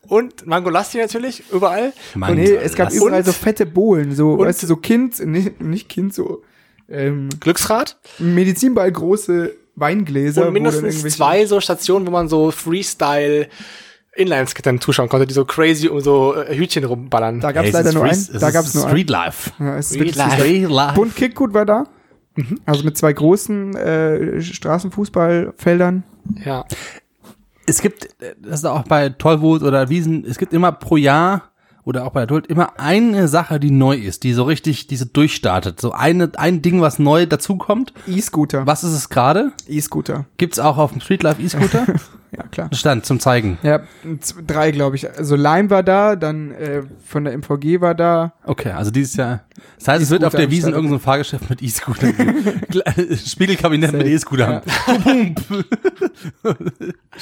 und Mangolasti natürlich, überall. Mann, Nee, es gab überall Und- so fette Bohlen, so, und- weißt du, so Kind, nicht, nicht Kind, so ähm, Glücksrad Medizinball große Weingläser. und mindestens zwei so Stationen, wo man so Freestyle Inlineskaten zuschauen konnte, die so crazy um so äh, Hütchen rumballern. Da gab es leider nur es Da gab es nur. Street Life. Ja, es Street Life. süß. Street Life. Bund Kickgut war da. Also mit zwei großen äh, Straßenfußballfeldern. Ja. Es gibt, äh, das ist auch bei Tollwut oder Wiesen, es gibt immer pro Jahr oder auch bei Duld immer eine Sache, die neu ist, die so richtig, die so durchstartet. So eine, ein Ding, was neu dazukommt. E-Scooter. Was ist es gerade? E-Scooter. Gibt's auch auf dem Streetlife E-Scooter? Ja, klar. Stand zum Zeigen. Ja, drei, glaube ich. Also Lime war da, dann äh, von der MVG war da. Okay, also dieses Jahr. Das heißt, es wird auf der Wiesen irgendein so Fahrgeschäft mit E-Scooter. geben. Spiegelkabinett mit Safe. E-Scooter.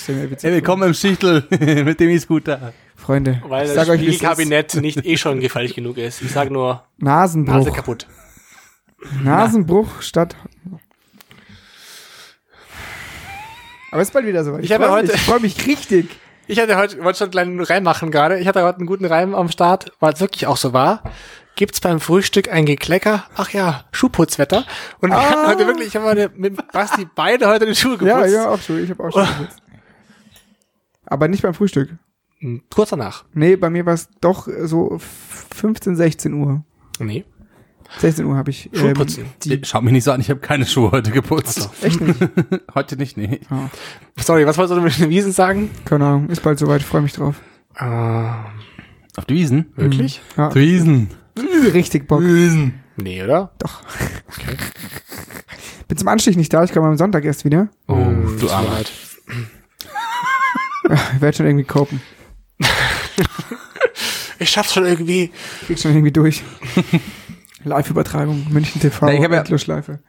Witzig Hey, willkommen im Schichtel mit dem E-Scooter. Freunde, Weil ich das sag euch. Spiegelkabinett nicht eh schon gefährlich genug ist. Ich sage nur, Nasenbruch. Nase kaputt. Nasenbruch statt. Aber es ist bald wieder soweit. Ich habe ja freu heute- mich, ich freue mich richtig. Ich hatte heute, wollte schon einen kleinen Reim machen gerade. Ich hatte heute einen guten Reim am Start, weil es wirklich auch so war. Gibt's beim Frühstück ein Geklecker? Ach ja, Schuhputzwetter. Und wir hatten heute wirklich, ich habe heute mit Basti beide heute die Schuhe geputzt. Ja, ja, auch schon. Ich habe auch schon geputzt. Aber nicht beim Frühstück. Kurz danach. Nee, bei mir war es doch so 15, 16 Uhr. Nee. 16 Uhr habe ich. Schuhe ähm, putzen. die, Schau mich nicht so an, ich habe keine Schuhe heute geputzt. echt nicht. Heute nicht, nee. Sorry, was wolltest du mit den Wiesen sagen? Keine Ahnung, ist bald soweit, ich freue mich drauf. Ah, Auf die Wiesen? wirklich? Ja, Wiesen. richtig Bock. Wiesen. Nee, oder? Bin zum Anstich nicht da, ich komme am Sonntag erst wieder. Oh, Hm, du leid. Ich werde schon irgendwie kopen. Ich schaff's schon irgendwie. Krieg schon irgendwie durch. Live-Übertragung, München TV, Na, ich hab ja-.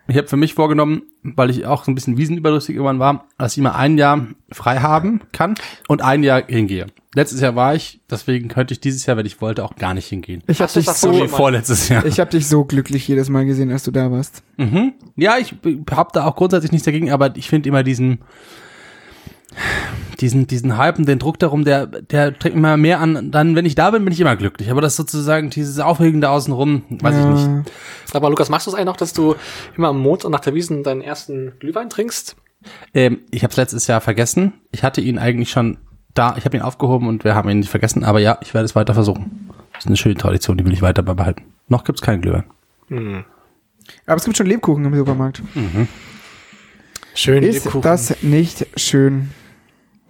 Ich habe für mich vorgenommen, weil ich auch so ein bisschen wiesenüberlustig irgendwann war, dass ich mal ein Jahr frei haben kann und ein Jahr hingehe. Letztes Jahr war ich, deswegen könnte ich dieses Jahr, wenn ich wollte, auch gar nicht hingehen. Ich habe dich So wie vorletztes Jahr. ich habe dich so glücklich jedes Mal gesehen, als du da warst. Mhm. Ja, ich hab da auch grundsätzlich nichts dagegen, aber ich finde immer diesen, diesen, diesen Hype und den Druck darum, der, der trägt immer mehr an. Dann, wenn ich da bin, bin ich immer glücklich. Aber das sozusagen, dieses Aufregende außenrum, weiß ich nicht. Ja. Sag mal, Lukas, machst du es eigentlich noch, dass du immer am Montag nach der Wiesen deinen ersten Glühwein trinkst? Ähm, ich habe es letztes Jahr vergessen. Ich hatte ihn eigentlich schon da. Ich habe ihn aufgehoben und wir haben ihn nicht vergessen. Aber ja, ich werde es weiter versuchen. Das ist eine schöne Tradition, die will ich weiter beibehalten. Noch gibt's keinen Glühwein. Hm. Aber es gibt schon Lebkuchen im Supermarkt. Schön, Ist Lebkuchen. das nicht schön?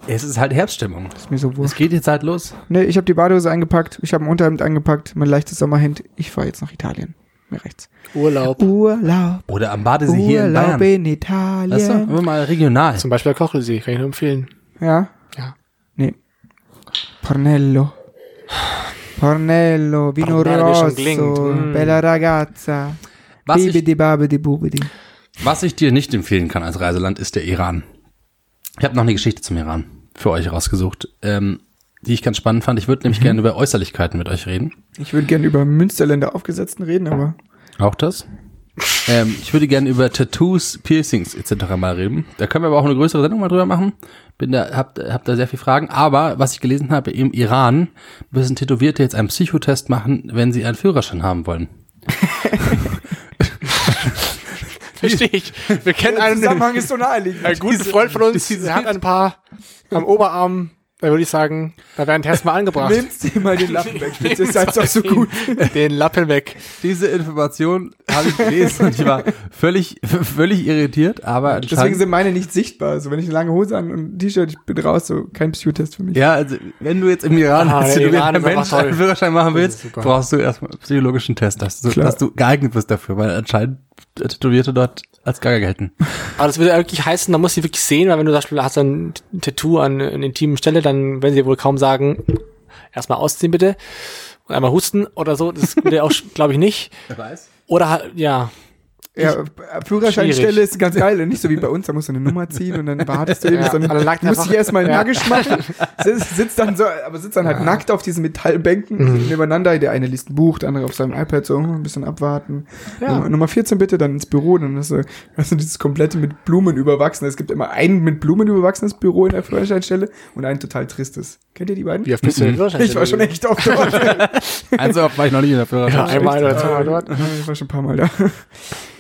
Es ist halt Herbststimmung. Ist mir so Es wurscht. geht jetzt halt los. Nee, ich habe die Badehose eingepackt, ich habe ein Unterhemd eingepackt, mein leichtes Sommerhemd. Ich fahre jetzt nach Italien. Mir rechts. Urlaub. Urlaub. Oder am Badesee hier in Urlaub Bayern. in Italien. Weißt du, immer mal regional. Zum Beispiel der Kochelsee, kann ich nur empfehlen. Ja? Ja. Nee. Pornello. Pornello, Vino Pornello, Rosso, klingt. Mm. bella ragazza. Was ich, Bibidi babidi bubidi. was ich dir nicht empfehlen kann als Reiseland, ist der Iran. Ich habe noch eine Geschichte zum Iran für euch rausgesucht, ähm, die ich ganz spannend fand. Ich würde nämlich gerne über Äußerlichkeiten mit euch reden. Ich würde gerne über Münsterländer aufgesetzten reden, aber Auch das? ähm, ich würde gerne über Tattoos, Piercings etc. mal reden. Da können wir aber auch eine größere Sendung mal drüber machen. Bin da, hab, hab da sehr viele Fragen. Aber was ich gelesen habe, im Iran müssen Tätowierte jetzt einen Psychotest machen, wenn sie einen Führerschein haben wollen. Verstehe ich. Wir kennen einen, ist so naheliegend. einen guten Freund von uns, der hat ein paar am Oberarm. Da würde ich sagen, da werden Tests mal angebracht. Nimmst dir mal den Lappen weg, bitte. Ist halt doch so gut. Den Lappen weg. Diese Information habe ich gelesen und ich war völlig, völlig irritiert, aber Deswegen sind meine nicht sichtbar. Also wenn ich eine lange Hose an und ein T-Shirt, ich bin raus, so kein Psychotest für mich. ja, also wenn du jetzt im Iran Ah, tätowierter Iran ist Mensch einen Führerschein machen Das willst, brauchst du erstmal einen psychologischen Test, dass du, dass du geeignet bist dafür, weil anscheinend Tätowierte dort als Gaga gelten. Aber das würde wirklich heißen, da muss sie wirklich sehen, weil wenn du zum Beispiel hast ein Tattoo an einer intimen Stelle, dann werden sie wohl kaum sagen, erstmal ausziehen bitte und einmal husten oder so. Das würde auch, glaube ich, nicht. Wer weiß? Oder halt, ja, Ja, Führerscheinstelle ist ganz geil. Nicht so wie bei uns, da musst du eine Nummer ziehen und dann wartest du eben, Ja, sondern also lag du musst dich erstmal Ja. nagisch machen, sitzt, sitzt dann so, aber sitzt dann halt nackt auf diesen Metallbänken Mhm. nebeneinander. Der eine liest ein Buch, der andere auf seinem iPad so, ein bisschen abwarten. Ja. Nummer, Nummer 14 bitte, dann ins Büro, dann hast du, hast du dieses komplette mit Blumen überwachsen. Es gibt immer ein mit Blumen überwachsenes Büro in der Führerscheinstelle und ein total tristes. Kennt ihr die beiden? Wie oft bist du in der Ich war schon echt oft dort. Also war ich noch nie in der Ja, Führerschein. einmal oder zweimal dort. Ich war schon ein paar Mal da.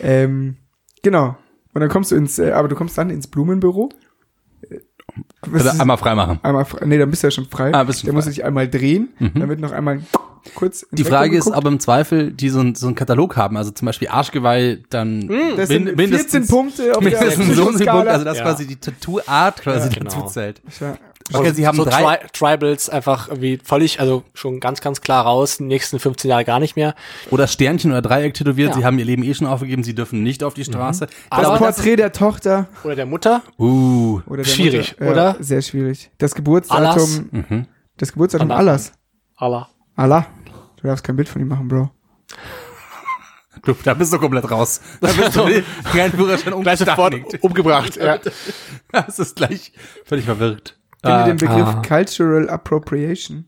Ähm, genau. Und dann kommst du ins, äh, aber du kommst dann ins Blumenbüro. Äh, was Oder ist- einmal freimachen. einmal frei, nee, dann bist du ja schon frei. Ah, bist du der muss frei. sich einmal drehen, Mhm. dann wird noch einmal kurz. Die Frage ist, ob im Zweifel die so, ein, so einen Katalog haben, also zum Beispiel Arschgeweih, dann das min- sind 14 Punkte auf der mindestens so ein Psychoskala. Punkt, also das Ja. quasi die Tattoo-Art quasi Ja, dazu genau. zählt. Ich war- Okay, sie haben so drei, Tri Tribals einfach irgendwie völlig, also schon ganz, ganz klar raus, die nächsten 15 Jahre gar nicht mehr. oder Sternchen oder Dreieck tätowiert, Ja. sie haben ihr Leben eh schon aufgegeben, sie dürfen nicht auf die Straße. das Aber Porträt der Tochter Oder der Mutter. Uh, oder der Schwierig, Mutter, oder? Ja, sehr schwierig. Das Geburtsdatum, mhm. das Geburtsdatum Allah. Allahs. Allah. Allah. Du darfst kein Bild von ihm machen, Bro. du, da bist du komplett raus. Da bist du kein Führerschein Gleich sofort umgestachelt. umgebracht. Ja. Das ist gleich völlig verwirrt. Kennt ihr den Begriff ah. Cultural Appropriation?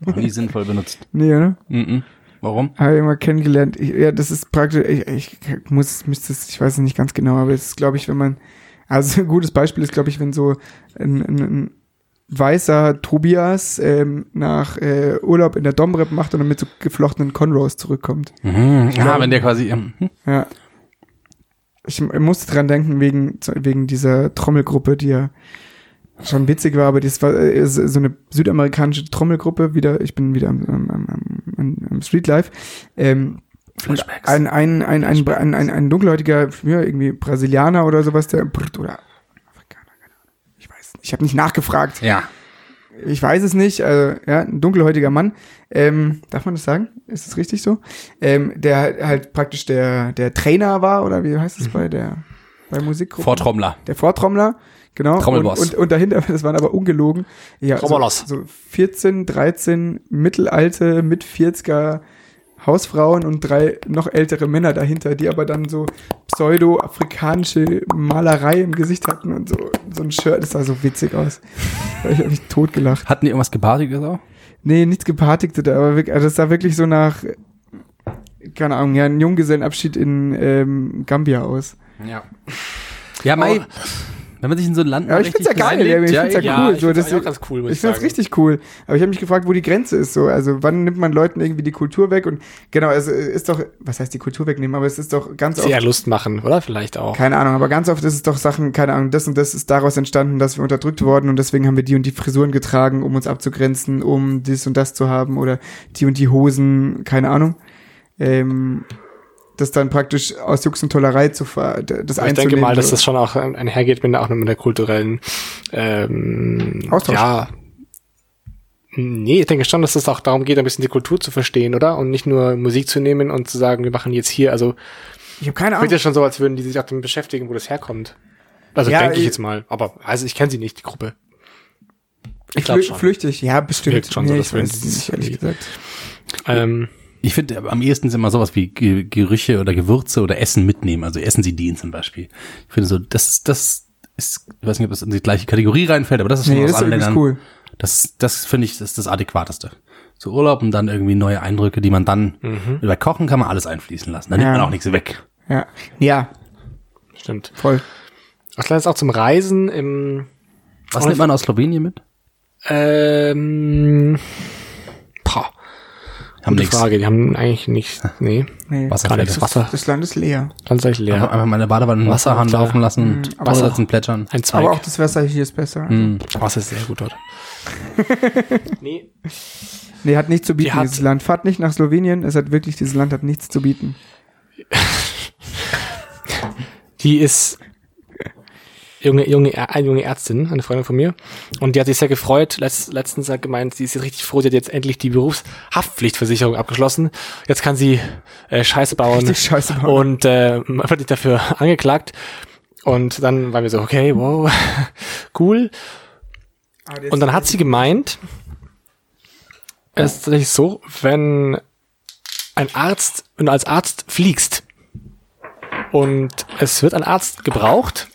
Noch nie sinnvoll benutzt. Nee, oder? Mhm. Warum? Habe ich mal kennengelernt. Ich, ja, das ist praktisch, ich, ich muss, müsste es, ich weiß es nicht ganz genau, aber es ist, glaube ich, wenn man, also ein gutes Beispiel ist, glaube ich, wenn so ein, ein, ein weißer Tobias ähm, nach äh, Urlaub in der Domrep macht und dann mit so geflochtenen Conros zurückkommt. Mhm. Ja, wenn der quasi, ähm, hm. Ja. Ich musste dran denken wegen, wegen dieser Trommelgruppe, die ja schon witzig war, aber das war äh, so eine südamerikanische Trommelgruppe, wieder, ich bin wieder am, am, am, am, Streetlife. Ähm, Flashbacks. ein, ein, ein, ein, ein, ein, ein dunkelhäutiger, ja, irgendwie Brasilianer oder sowas, der, oder Afrikaner, keine Ahnung. Ich weiß nicht, ich habe nicht nachgefragt. ja. Ich weiß es nicht, also, ja, ein dunkelhäutiger Mann. Ähm, darf man das sagen? Ist es richtig so? Ähm, der halt praktisch der, der Trainer war, oder wie heißt es bei der, bei Musikgruppen? Vortrommler. Der Vortrommler, genau. Trommelboss. Und, und, und dahinter, das waren aber ungelogen, ja, so, Trommelos. so 14, 13 mittelalte, mit 40er Hausfrauen und drei noch ältere Männer dahinter, die aber dann so pseudo-afrikanische Malerei im Gesicht hatten und so, so ein Shirt, das sah so witzig aus. Da hab ich mich totgelacht. Hatten die irgendwas Gebartiges auch? Nee, nichts gepartigte, aber wirklich, also das sah wirklich so nach, keine Ahnung, ja, ein Junggesellenabschied in ähm, Gambia aus. Ja. Ja, Mai, wenn man sich in so ein Land Ja, ich find's ja geil, reinlebt, ja, ich find's ja cool, ich so, find's das- auch ganz cool, muss Ich finde sagen. richtig cool. Aber ich habe mich gefragt, wo die Grenze ist so. Also wann nimmt man Leuten irgendwie die Kultur weg? Und genau, es ist doch, was heißt die Kultur wegnehmen, aber es ist doch ganz Sehr oft, Lust machen, oder? Vielleicht auch. keine Ahnung, aber ganz oft ist es doch Sachen, keine Ahnung, das und das ist daraus entstanden, dass wir unterdrückt wurden und deswegen haben wir die und die Frisuren getragen, um uns abzugrenzen, um dies und das zu haben oder die und die Hosen, keine Ahnung. Ähm, das dann praktisch aus Jux und Tollerei zu ver das ich denke mal, dass so. das schon auch einhergeht mit der, auch mit der kulturellen ähm, Austausch. Ja. Nee, ich denke schon, dass es auch darum geht, ein bisschen die Kultur zu verstehen, oder? Und nicht nur Musik zu nehmen und zu sagen, wir machen jetzt hier, also ich habe keine wird Ahnung. ja schon so, als würden die sich auch damit beschäftigen, wo das herkommt. Also Ja, denke ich ich- jetzt mal. Aber also ich kenne sie nicht, die Gruppe. Ich glaube schon. Flüchtig, ja, bestimmt. Wirkt schon so, nee, dass ich wenn weiß sie es nicht, sich ehrlich gesagt. Ähm, Ich finde, am ehesten sind immer sowas wie Ge Gerüche oder Gewürze oder Essen mitnehmen. Also Essen sie dienen zum Beispiel. Ich finde so, das, das ist, ich weiß nicht, ob das in die gleiche Kategorie reinfällt, aber das ist schon Nee, aus das ist allen Ländern. cool. Das, das finde ich, das ist das Adäquateste. Zu Urlaub und dann irgendwie neue Eindrücke, die man dann über Kochen kann man alles einfließen lassen. Da nimmt Ja. man auch nichts weg. Ja, ja, stimmt. voll. Was ist auch zum Reisen im Was nimmt man aus Slowenien mit? ähm, Haben gute nichts. Frage. Die haben eigentlich nicht, nee, Nee. gar Wasserfälle. nichts. Wasser, Das Land ist leer. ganz leicht leer. Einfach, einfach meine Badewanne im Wasser, Wasserhahn laufen lassen Mhm, Wasser zum Plätschern. Ein Zweig. Aber auch das Wasser hier ist besser. Mhm. Wasser ist sehr gut dort. nee. Nee, hat nichts zu bieten, hat- dieses Land. Fahrt nicht nach Slowenien, es hat wirklich, dieses Land hat nichts zu bieten. Die ist junge, junge, eine junge Ärztin, eine Freundin von mir. Und die hat sich sehr gefreut. Letzt, letztens hat gemeint, sie ist jetzt richtig froh, sie hat jetzt endlich die Berufshaftpflichtversicherung abgeschlossen. Jetzt kann sie äh, Scheiße bauen. Richtig scheiße bauen. Und äh, man wird nicht dafür angeklagt. Und dann waren wir so, okay, wow, cool. Und dann hat sie gemeint, es ist tatsächlich so, wenn ein Arzt, wenn du als Arzt fliegst und es wird ein Arzt gebraucht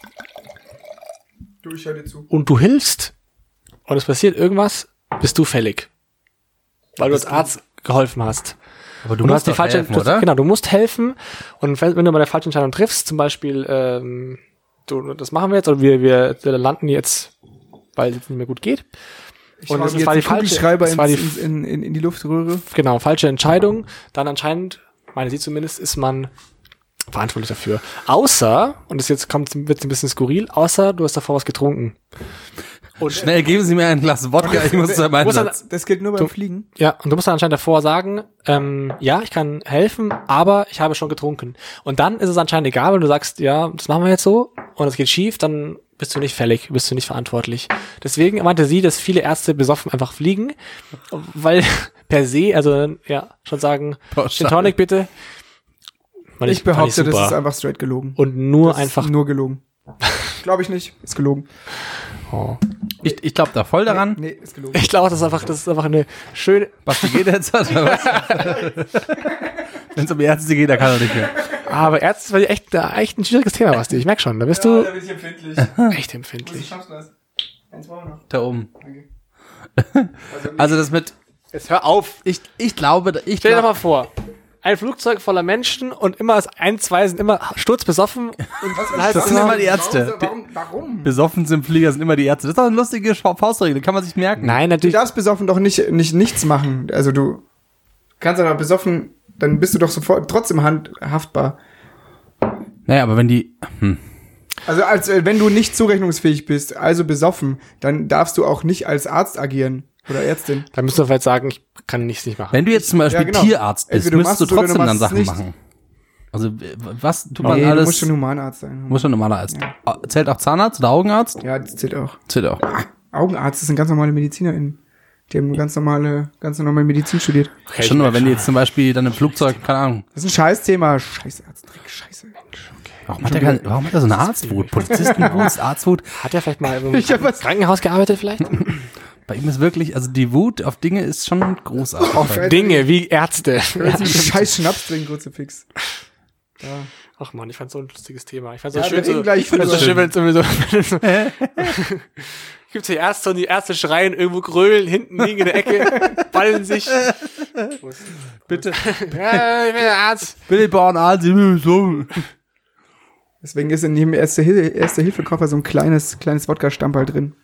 Du, ich höre dir zu. und du hilfst und es passiert irgendwas, bist du fällig. Weil du als Arzt geholfen hast. Aber Du, hast die doch falsche, helfen, du, oder? genau, du musst helfen und wenn du mal eine falsche Entscheidung triffst, zum Beispiel, ähm, du, das machen wir jetzt oder wir, wir, landen jetzt, weil es nicht mehr gut geht. Ich Und das jetzt war die falsche- Kugelschreiber das war die- in, in, in die Luftröhre. Genau, falsche Entscheidung, dann anscheinend, meine sie zumindest, ist man verantwortlich dafür. Außer, und das jetzt kommt, wird ein bisschen skurril, außer du hast davor was getrunken. Und, Schnell, geben Sie mir ein Glas Wodka, ich muss zu meinem dann- Platz. Das gilt nur beim Du- Fliegen. ja, und du musst dann anscheinend davor sagen, ähm, ja, ich kann helfen, aber ich habe schon getrunken. Und dann ist es anscheinend egal, wenn du sagst, ja, das machen wir jetzt so und es geht schief, dann bist du nicht fällig, bist du nicht verantwortlich. Deswegen meinte sie, dass viele Ärzte besoffen einfach fliegen, weil per se, also ja, schon sagen, Pauschal. Gin Tonic bitte. Fand Ich fand behaupte, das super. ist einfach straight gelogen. und nur Das ist einfach Nur gelogen. Glaube ich nicht. Ist gelogen. oh. Ich, ich glaube da voll daran. Nee, ist gelogen. Ich glaube, das ist einfach, das ist einfach eine schöne. Basti geht jetzt, oder was? Wenn es um Ärzte geht, da kann er nicht mehr. Aber Ärzte ist echt, äh, echt ein schwieriges Thema, Basti. Ich merk schon. Da bist du bin ich empfindlich. echt empfindlich. schaffst du das. Eins brauchen wir noch. Da oben. Danke. Also das mit, Jetzt hör auf. ich, ich glaube, ich Stell dir doch glaube, mal vor. Ein Flugzeug voller Menschen und immer das ein, zwei sind immer sturzbesoffen. Und heißt Das sind immer, die Ärzte. Warum? Warum? besoffen sind Flieger, sind immer die Ärzte. Das ist doch eine lustige Fa- Faustregel, kann man sich merken. Nein, Du natürlich. darfst besoffen doch nicht, nicht nichts machen. Also du kannst aber besoffen, dann bist du doch sofort trotzdem hand, haftbar. Naja, aber wenn die, hm. Also als äh, wenn du nicht zurechnungsfähig bist, also besoffen, dann darfst du auch nicht als Arzt agieren oder Ärztin. Dann müsst ihr vielleicht sagen, ich kann nichts nicht machen. wenn du jetzt zum Beispiel Ja, genau. Tierarzt bist, Entweder du müsstest du oder du trotzdem dann Sachen nicht. machen. Also, was tut man Nee, du alles? musst schon Humanarzt sein. muss schon normaler Arzt. Ah, Zählt auch Zahnarzt oder Augenarzt? Ja, das zählt auch. Zählt auch. Augenarzt ist ein ganz normale MedizinerInnen. Die haben ganz normale, ganz normale Medizin studiert. Okay, schon, ich aber wenn die jetzt zum Beispiel dann im Flugzeug, keine Ahnung, Das ist ein Scheißthema. Scheiße, Arzttrick, scheiße. warum hat er, kein, warum hat er so eine Arztwut? Polizistenwut, Arztwut? Hat er vielleicht mal im Ich Krankenhaus gearbeitet vielleicht? Bei ihm ist wirklich, also die Wut auf Dinge ist schon großartig. Auf Dinge wie Ärzte. Scheiß Schnaps trinken, kurze Fix. Ach man, ich fand so ein lustiges Thema. Ich fand so Ja, schön, so, ich fand so schön, wenn es irgendwie so, gibt's die Ärzte und die Ärzte schreien, irgendwo grölen, hinten liegen in der Ecke, ballen sich. Bitte. Ja, ich bin der Arzt. Billy Born Arzt, so. Deswegen ist in jedem Erste-Hilfe-Koffer so ein kleines, kleines Wodka-Stamperl drin.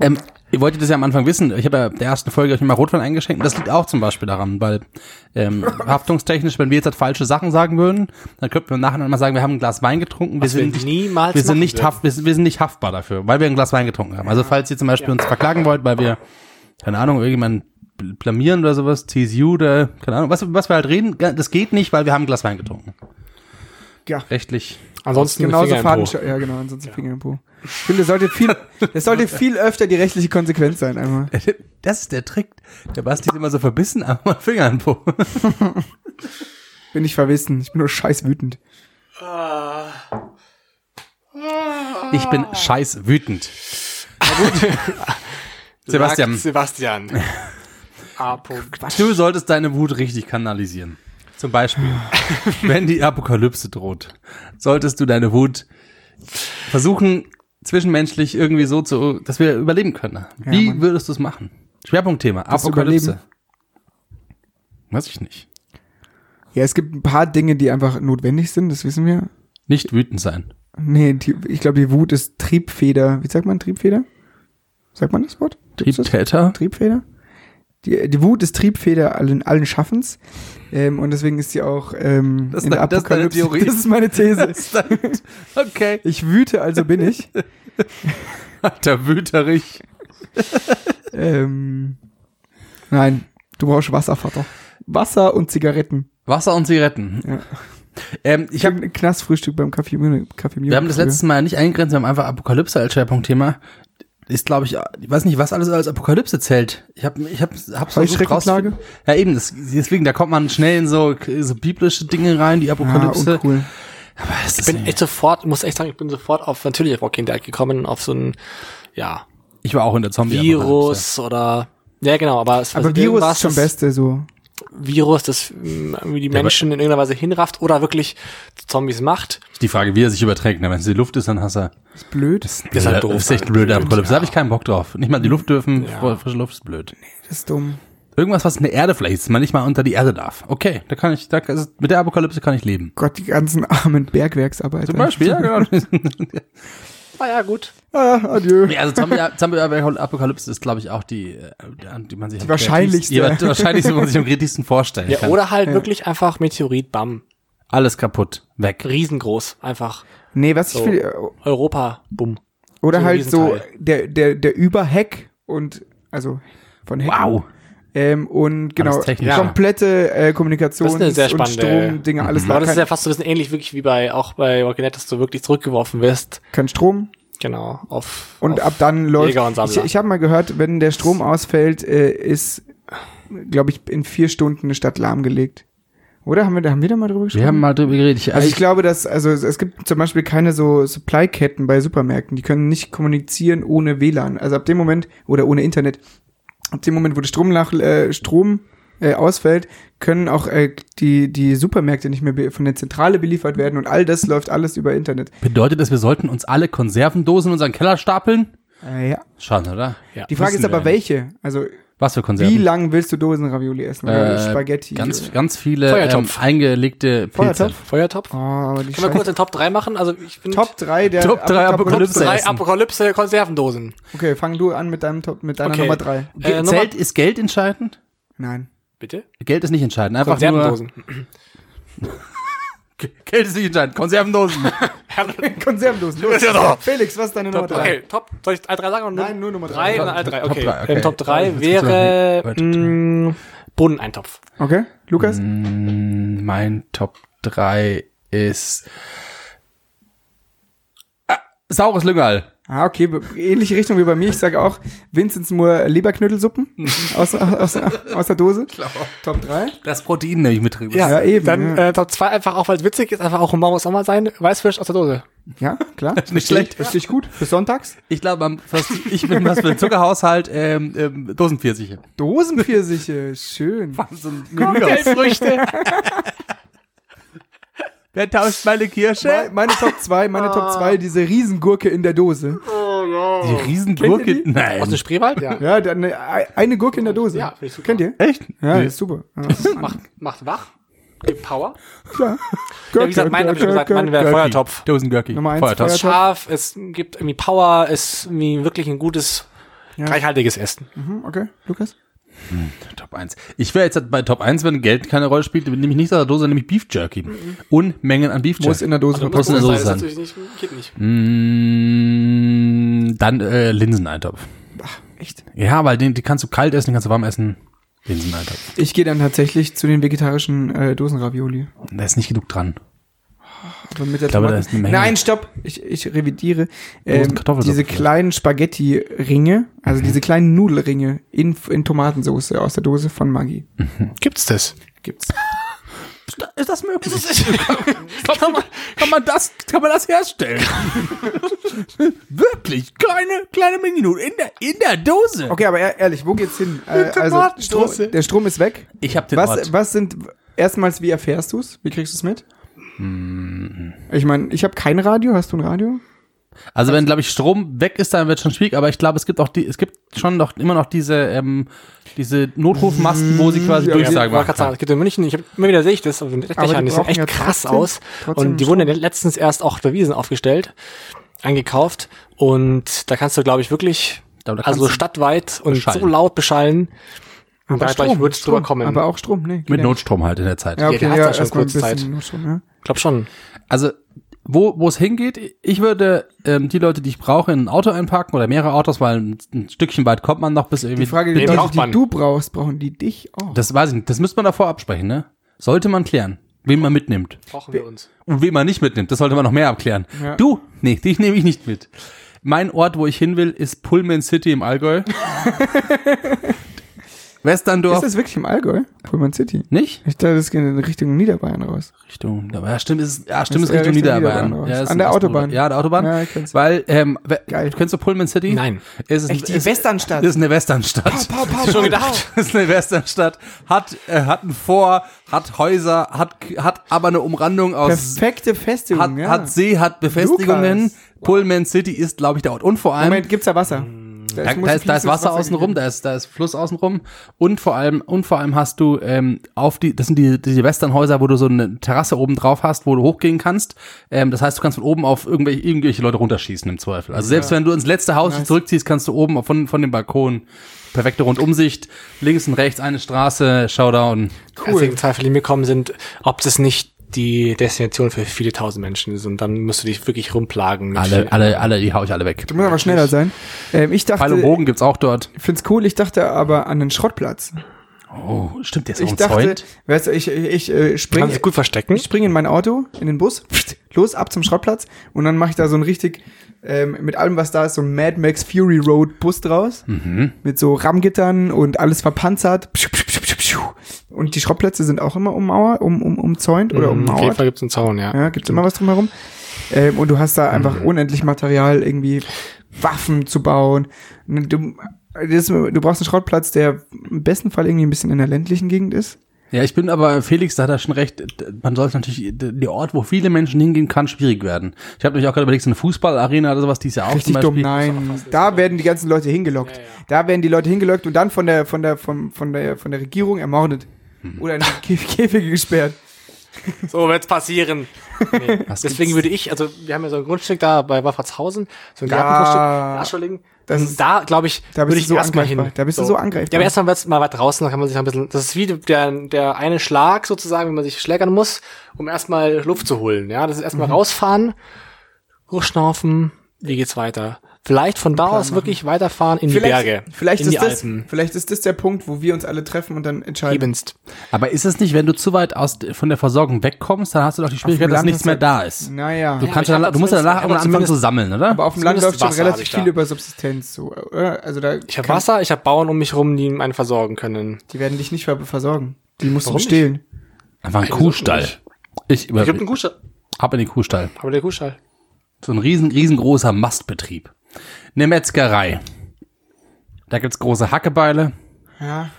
Ähm, ihr wolltet das ja am Anfang wissen. Ich habe ja der ersten Folge euch mal Rotwein eingeschenkt. Und das liegt auch zum Beispiel daran, weil ähm, haftungstechnisch, wenn wir jetzt halt falsche Sachen sagen würden, dann könnten wir im Nachhinein mal sagen, wir haben ein Glas Wein getrunken. Wir Was wir sind nicht, niemals wir sind nicht haft, wir sind, wir sind nicht haftbar dafür, weil wir ein Glas Wein getrunken haben. Also falls ihr zum Beispiel uns verklagen wollt, weil wir keine Ahnung irgendjemanden bl- blamieren oder sowas, TSU oder keine Ahnung, was, was wir halt reden, das geht nicht, weil wir haben ein Glas Wein getrunken. Ja. Rechtlich. Ansonsten Genauso Finger im Po. Faden. Ja, genau, ansonsten Finger im Po. Ich finde, das sollte viel, das sollte viel öfter die rechtliche Konsequenz sein, einmal. Das ist der Trick. Der Basti ist immer so verbissen, aber mal Finger in den Po. Bin ich verwissen. Ich bin nur scheiß wütend. Ich bin scheiß wütend. Sebastian. Sagt Sebastian. A. Punkt. Du solltest deine Wut richtig kanalisieren. Zum Beispiel, wenn die Apokalypse droht, solltest du deine Wut versuchen, zwischenmenschlich irgendwie so zu, dass wir überleben können. Wie Mann. würdest du es machen? Schwerpunktthema, Das Apokalypse. Überleben. Weiß ich nicht. Ja, es gibt ein paar Dinge, die einfach notwendig sind, das wissen wir. Nicht wütend sein. Nee, die, ich glaube, die Wut ist Triebfeder. Wie sagt man Triebfeder? Sagt man das Wort? Triebtäter? Triebfeder? Die, die Wut ist Triebfeder allen, allen Schaffens. Ähm, und deswegen ist sie auch ähm, Das ist in der das ist deine Apokalypse. Theorie. Das ist meine These. okay. Ich wüte, also bin ich. Alter Wüterich. Ähm, nein, du brauchst Wasser, Vater. Wasser und Zigaretten. Wasser und Zigaretten. Ja. Ähm, ich habe ein Knastfrühstück beim Kaffee. Kaffee Wir haben das letztes Mal nicht eingegrenzt, wir haben einfach Apokalypse als Schwerpunktthema. Ist, glaube ich, ich weiß nicht, was alles als Apokalypse zählt. Ich habe ich hab, hab versucht rauszufinden. Ja, eben, das, deswegen, da kommt man schnell in so, so biblische Dinge rein, die Ah, Apokalypse. uncool. Aber ist Ich bin nicht. echt sofort, muss echt sagen, ich bin sofort auf, natürlich Walking Dead gekommen, auf so ein, ja, ich war auch in der zombie Virus oder, ja genau, aber es Aber Virus ist schon Beste, so. Virus, das ähm, irgendwie die Menschen in irgendeiner Weise hinrafft oder wirklich Zombies macht. Ist die Frage, wie er sich überträgt. ne? Wenn es die Luft ist, dann hast er. Ist blöd. ist halt doof. Das ist echt blöd, Apokalypse. Da habe ich keinen Bock drauf. Nicht mal die Luft dürfen, Ja. fr- frische Luft ist blöd. Das ist dumm. Irgendwas, was in der Erde vielleicht ist, man nicht mal unter die Erde darf. Okay, da kann ich, da, also mit der Apokalypse kann ich leben. Gott, die ganzen armen Bergwerksarbeiter. Zum Beispiel, ja, genau. Ah ja, gut. Ah, adieu. Nee, also Zombie, Zombie Apokalypse ist, die auch die, äh, die, die man sich am wahrscheinlichste. kreativsten- Die wahrscheinlichste, die man sich am kritischsten vorstellen Ja, kann. oder halt wirklich einfach Meteorit, bam. Alles kaputt, weg. Riesengroß. Einfach Nee, was ich So. will, äh, Europa, bumm. oder so halt so der, der, der Überhack und, also von Hacken. Wow. Ähm, und genau, komplette äh, Kommunikations- sehr und Stromdinge, alles Aber klar. das ist ja fast so ein bisschen ähnlich wirklich wie bei, auch bei Walking Dead, dass du wirklich zurückgeworfen wirst. kein Strom. Genau, auf, Und auf ab dann läuft. Ich, ich habe mal gehört, wenn der Strom ausfällt, äh, ist, glaube ich, in vier Stunden eine Stadt lahmgelegt. Oder haben wir da haben wir da mal drüber gesprochen? Wir haben mal drüber geredet. Ich, also ich glaube, dass also es- es gibt zum Beispiel keine so Supply-Ketten bei Supermärkten. Die können nicht kommunizieren ohne WLAN. Also ab dem Moment oder ohne Internet. Ab dem Moment, wo der Strom nach äh, Strom äh, ausfällt, können auch äh, die die Supermärkte nicht mehr von der Zentrale beliefert werden und all das läuft alles über Internet. bedeutet das, wir sollten uns alle Konservendosen in unseren Keller stapeln? Äh, ja. Schon, oder? Ja. Die Frage ist aber welche. Also Was für Konserven? wie lang willst du Dosenravioli essen oder Äh, Spaghetti? Ganz, oder? ganz viele ähm, Feuertopf. eingelegte Pilze. Feuertopf? Feuertopf. Oh, aber die Können wir kurz den Top 3 machen? Also ich bin Top 3 der Top drei Apokalypse. drei essen. Apokalypse Konservendosen. Okay, fang du an mit deinem Top mit deiner Okay. Nummer 3. Äh, Nummer- Zählt, ist Geld entscheidend? Nein. Bitte? Geld ist nicht entscheidend. Einfach nur, Konservendosen. Geld ist nicht entscheidend. Konservendosen. Konservendosen. Los. ist ja doch- Felix, was ist deine Nummer 3? Okay, Top. Soll ich alle drei sagen? Oder Nein, nur Nummer drei. drei. oder alle drei? Top Okay. drei, okay. Ähm, Top 3 Jetzt wäre gibt's noch eine- mh, Bohneneintopf. Okay, Lukas? Mm, mein Top 3 ist ah, saures Lüngerl. Ah, okay, ähnliche Richtung wie bei mir. Ich sage auch Vincent's Moore Leberknödelsuppen aus, aus, aus der Dose. Top 3. Das Protein nehme ich mit drin. Ja, eben, Dann ja. Äh, Top 2 einfach auch, weil es witzig ist, einfach auch Humor muss auch mal sein. Weißfisch aus der Dose. Ja, klar. Nicht schlecht. Richtig gut. Für sonntags. Ich glaube, ich bin was für den Zuckerhaushalt, ähm, ähm, Dosenpfirsiche. Dosenpfirsiche. Schön. So ein Früchte. Wer tauscht meine Kirsche? Me- Meine Top 2, meine Top 2, diese Riesengurke in der Dose. Die Riesengurke? Kennt ihr die? Nein. Aus dem Spreewald? Ja. Ja, eine, eine Gurke in der Dose. Ja, ich super. Kennt ihr? Echt? Ja, Nee. ist super. Ja, Macht, macht wach. Gibt Power. klar. Ja, wie gesagt, mein habe ich schon gesagt, mein wäre. Feuertopf. Dosengurki. Nummer eins, Feuertopf. Feuertopf. Scharf, es gibt irgendwie Power, ist irgendwie wirklich ein gutes, Ja. reichhaltiges Essen. Mhm, Okay, Lukas? Top 1. Ich wäre jetzt bei Top 1, wenn Geld keine Rolle spielt, nehme ich nicht aus der Dose, nämlich Beef Jerky. Unmengen an Beef Muss Jerky. in der Dose Muss in der Dose sein. natürlich nicht, geht nicht. Mm, dann äh, Linseneintopf. Echt? Ja, weil den, die kannst du kalt essen, den kannst du warm essen. Linseneintopf. Ich gehe dann tatsächlich zu den vegetarischen äh, Dosenravioli. Da ist nicht genug dran. Aber mit der glaube, da ist eine Menge. Nein, stopp. Ich, ich revidiere. Ähm, diese kleinen Spaghetti-Ringe, also diese kleinen Nudelringe in, in Tomatensauce aus der Dose von Maggi. Gibt's das? Gibt's. Ist das möglich? kann, man, kann man das, kann man das herstellen? Wirklich? Kleine, kleine Mini-Nudeln in der, in der Dose? Okay, aber ehr- ehrlich, wo geht's hin? Äh, also. Strom, der Strom ist weg. Ich habe den Was, Ort. was sind, erstmals, wie erfährst du's? Wie kriegst du's mit? Hm. Ich meine, ich habe kein Radio. Hast du ein Radio? Also wenn, glaube ich, Strom weg ist, dann wird schon schwierig, aber ich glaube, es gibt auch die, es gibt schon noch immer noch diese, ähm, diese Notrufmasten, wo sie quasi Ja, Durchsagen Wollte machen. sagen, es gibt in München, ich hab, immer wieder sehe ich das, den Aber die die sehen echt ja krass trotzdem- aus. trotzdem Und die wurden ja letztens erst auch bei Wiesen aufgestellt, eingekauft. Und da kannst du, glaube ich, wirklich, Da- da also du und so laut beschallen. Und da gleich wird es drüber Strom, kommen. Aber auch Strom, nee. geht Mit ja. Notstrom halt in der Zeit. Ja, okay, der ja, hat da schon kurz Zeit. Notstrom, ja. ich glaube schon. Also, wo, wo es hingeht, ich würde ähm, die Leute, die ich brauche, in ein Auto einparken oder mehrere Autos, weil ein, ein Stückchen weit kommt man noch bis irgendwie. Die Frage, die, Leute, die du brauchst, brauchen die dich auch. Das weiß ich nicht. Das müsste man davor absprechen, ne? Sollte man klären, wen man mitnimmt. Brauchen wir uns. Und wen man nicht mitnimmt, das sollte man noch mehr abklären. Ja. Du, nee, dich nehme ich nicht mit. Mein Ort, wo ich hin will, ist Pullman City im Allgäu. Westerndorf. Ist das wirklich im Allgäu? Pullman City? nicht? Ich dachte, das geht in Richtung Niederbayern raus. Richtung, ja stimmt, ist, ja, stimmt, Ist ist Richtung Richtung Niederbayern. Niederbayern Ja, raus. ist An der Autobahn. Ja, der Autobahn. Ja, ich kenn's. Weil, ähm, Geil. kennst du Pullman City? Nein. Es ist, Echt, die es, Westernstadt. Das ist eine Westernstadt. Pau, pau, Schon pau, gedacht. Das ist eine Westernstadt. Hat, äh, hat ein Vor, hat Häuser, hat, hat aber eine Umrandung aus, Perfekte hat, Festigung, ja. hat See, hat Befestigungen. Lukas. Pullman City ist, glaube ich, der Ort. Und vor allem, Moment, gibt's da Wasser? Da, da, ist, da ist Wasser außenrum, da ist, da ist Fluss außenrum. Und vor allem, und vor allem hast du, ähm, auf die, das sind die, die Westernhäuser, wo du so eine Terrasse oben drauf hast, wo du hochgehen kannst. Ähm, das heißt, du kannst von oben auf irgendwelche, irgendwelche Leute runterschießen im Zweifel. Also selbst wenn du ins letzte Haus Nice. zurückziehst, kannst du oben von, von dem Balkon perfekte Rundumsicht, links und rechts eine Straße, Showdown. Cool. Einzigen Zweifel, die mir kommen, sind, ob das nicht die Destination für viele tausend Menschen ist und dann musst du dich wirklich rumplagen. Alle, alle, alle, die hau ich alle weg. Du musst aber schneller sein. Ähm, ich Pfeil und dachte, Bogen gibt's auch dort. ich find's cool, ich dachte aber an den Schrottplatz. Oh, stimmt, der ist auch Ich ein dachte, Zäun. weißt du, ich, ich, ich äh, Kann springe sich gut verstecken. ich spring in mein Auto, in den Bus, los, ab zum Schrottplatz und dann mache ich da so ein richtig, ähm, mit allem, was da ist, so ein Mad Max Fury Road Bus draus. Mhm. Mit so Rammgittern und alles verpanzert. Und die Schrottplätze sind auch immer ummauert, um, um, umzäunt oder Mhm, Auf jeden ummauert. Fall gibt's einen Zaun, ja. Ja, gibt's immer was drumherum. Ähm, und du hast da einfach unendlich Material, irgendwie Waffen zu bauen. Du, das, du brauchst einen Schrottplatz, der im besten Fall irgendwie ein bisschen in der ländlichen Gegend ist. Ja, ich bin aber, Felix, da hat er schon recht, man sollte natürlich, der Ort, wo viele Menschen hingehen, kann schwierig werden. Ich habe mich auch gerade überlegt, so eine Fußballarena oder sowas, die ist ja auch Richtig zum dumm, nein. Da werden die ganzen Leute hingelockt. Da werden die Leute hingelockt und dann von der, von der, von, von der, von der Regierung ermordet. Hm. Oder in Käfige gesperrt. So wird's passieren. Nee. Deswegen gibt's? würde ich, also wir haben ja so ein Grundstück da bei Waffertshausen, so ein Ja. Gartengrundstück in Ascholingen. Das Und da, glaube ich, da würde ich so erstmal hin. Da bist du so angreifbar. Ja, aber erstmal wird's mal weit draußen, da kann man sich ein bisschen, das ist wie der, der eine Schlag sozusagen, wenn man sich schlägern muss, um erstmal Luft zu holen. Ja, das ist Mhm. erstmal rausfahren, hochschnaufen, wie geht's weiter? Vielleicht von da aus wirklich weiterfahren in die Berge, Vielleicht in ist die das, Alpen. vielleicht ist das der Punkt, wo wir uns alle treffen und dann entscheiden. Ebenst. Aber ist es nicht, wenn du zu weit aus, von der Versorgung wegkommst, dann hast du doch die Schwierigkeit, dass nichts mehr da ist. Naja. Du, Ja, kannst ich du musst ja hab danach irgendwann anfangen zu sammeln, oder? aber auf dem Land läuft schon hab relativ ich da. viel über Subsistenz, so, oder? Also da Ich habe Wasser, ich habe Bauern um mich rum, die einen versorgen können. Die werden dich nicht ver versorgen. Die musst Warum du stehlen. Einfach ein Kuhstall. nicht? Ich Ich habe einen Kuhstall. hab in den Kuhstall. Aber der Kuhstall. So ein riesen, riesengroßer Mastbetrieb. Eine Metzgerei. Da gibt's große Hackebeile. Ja.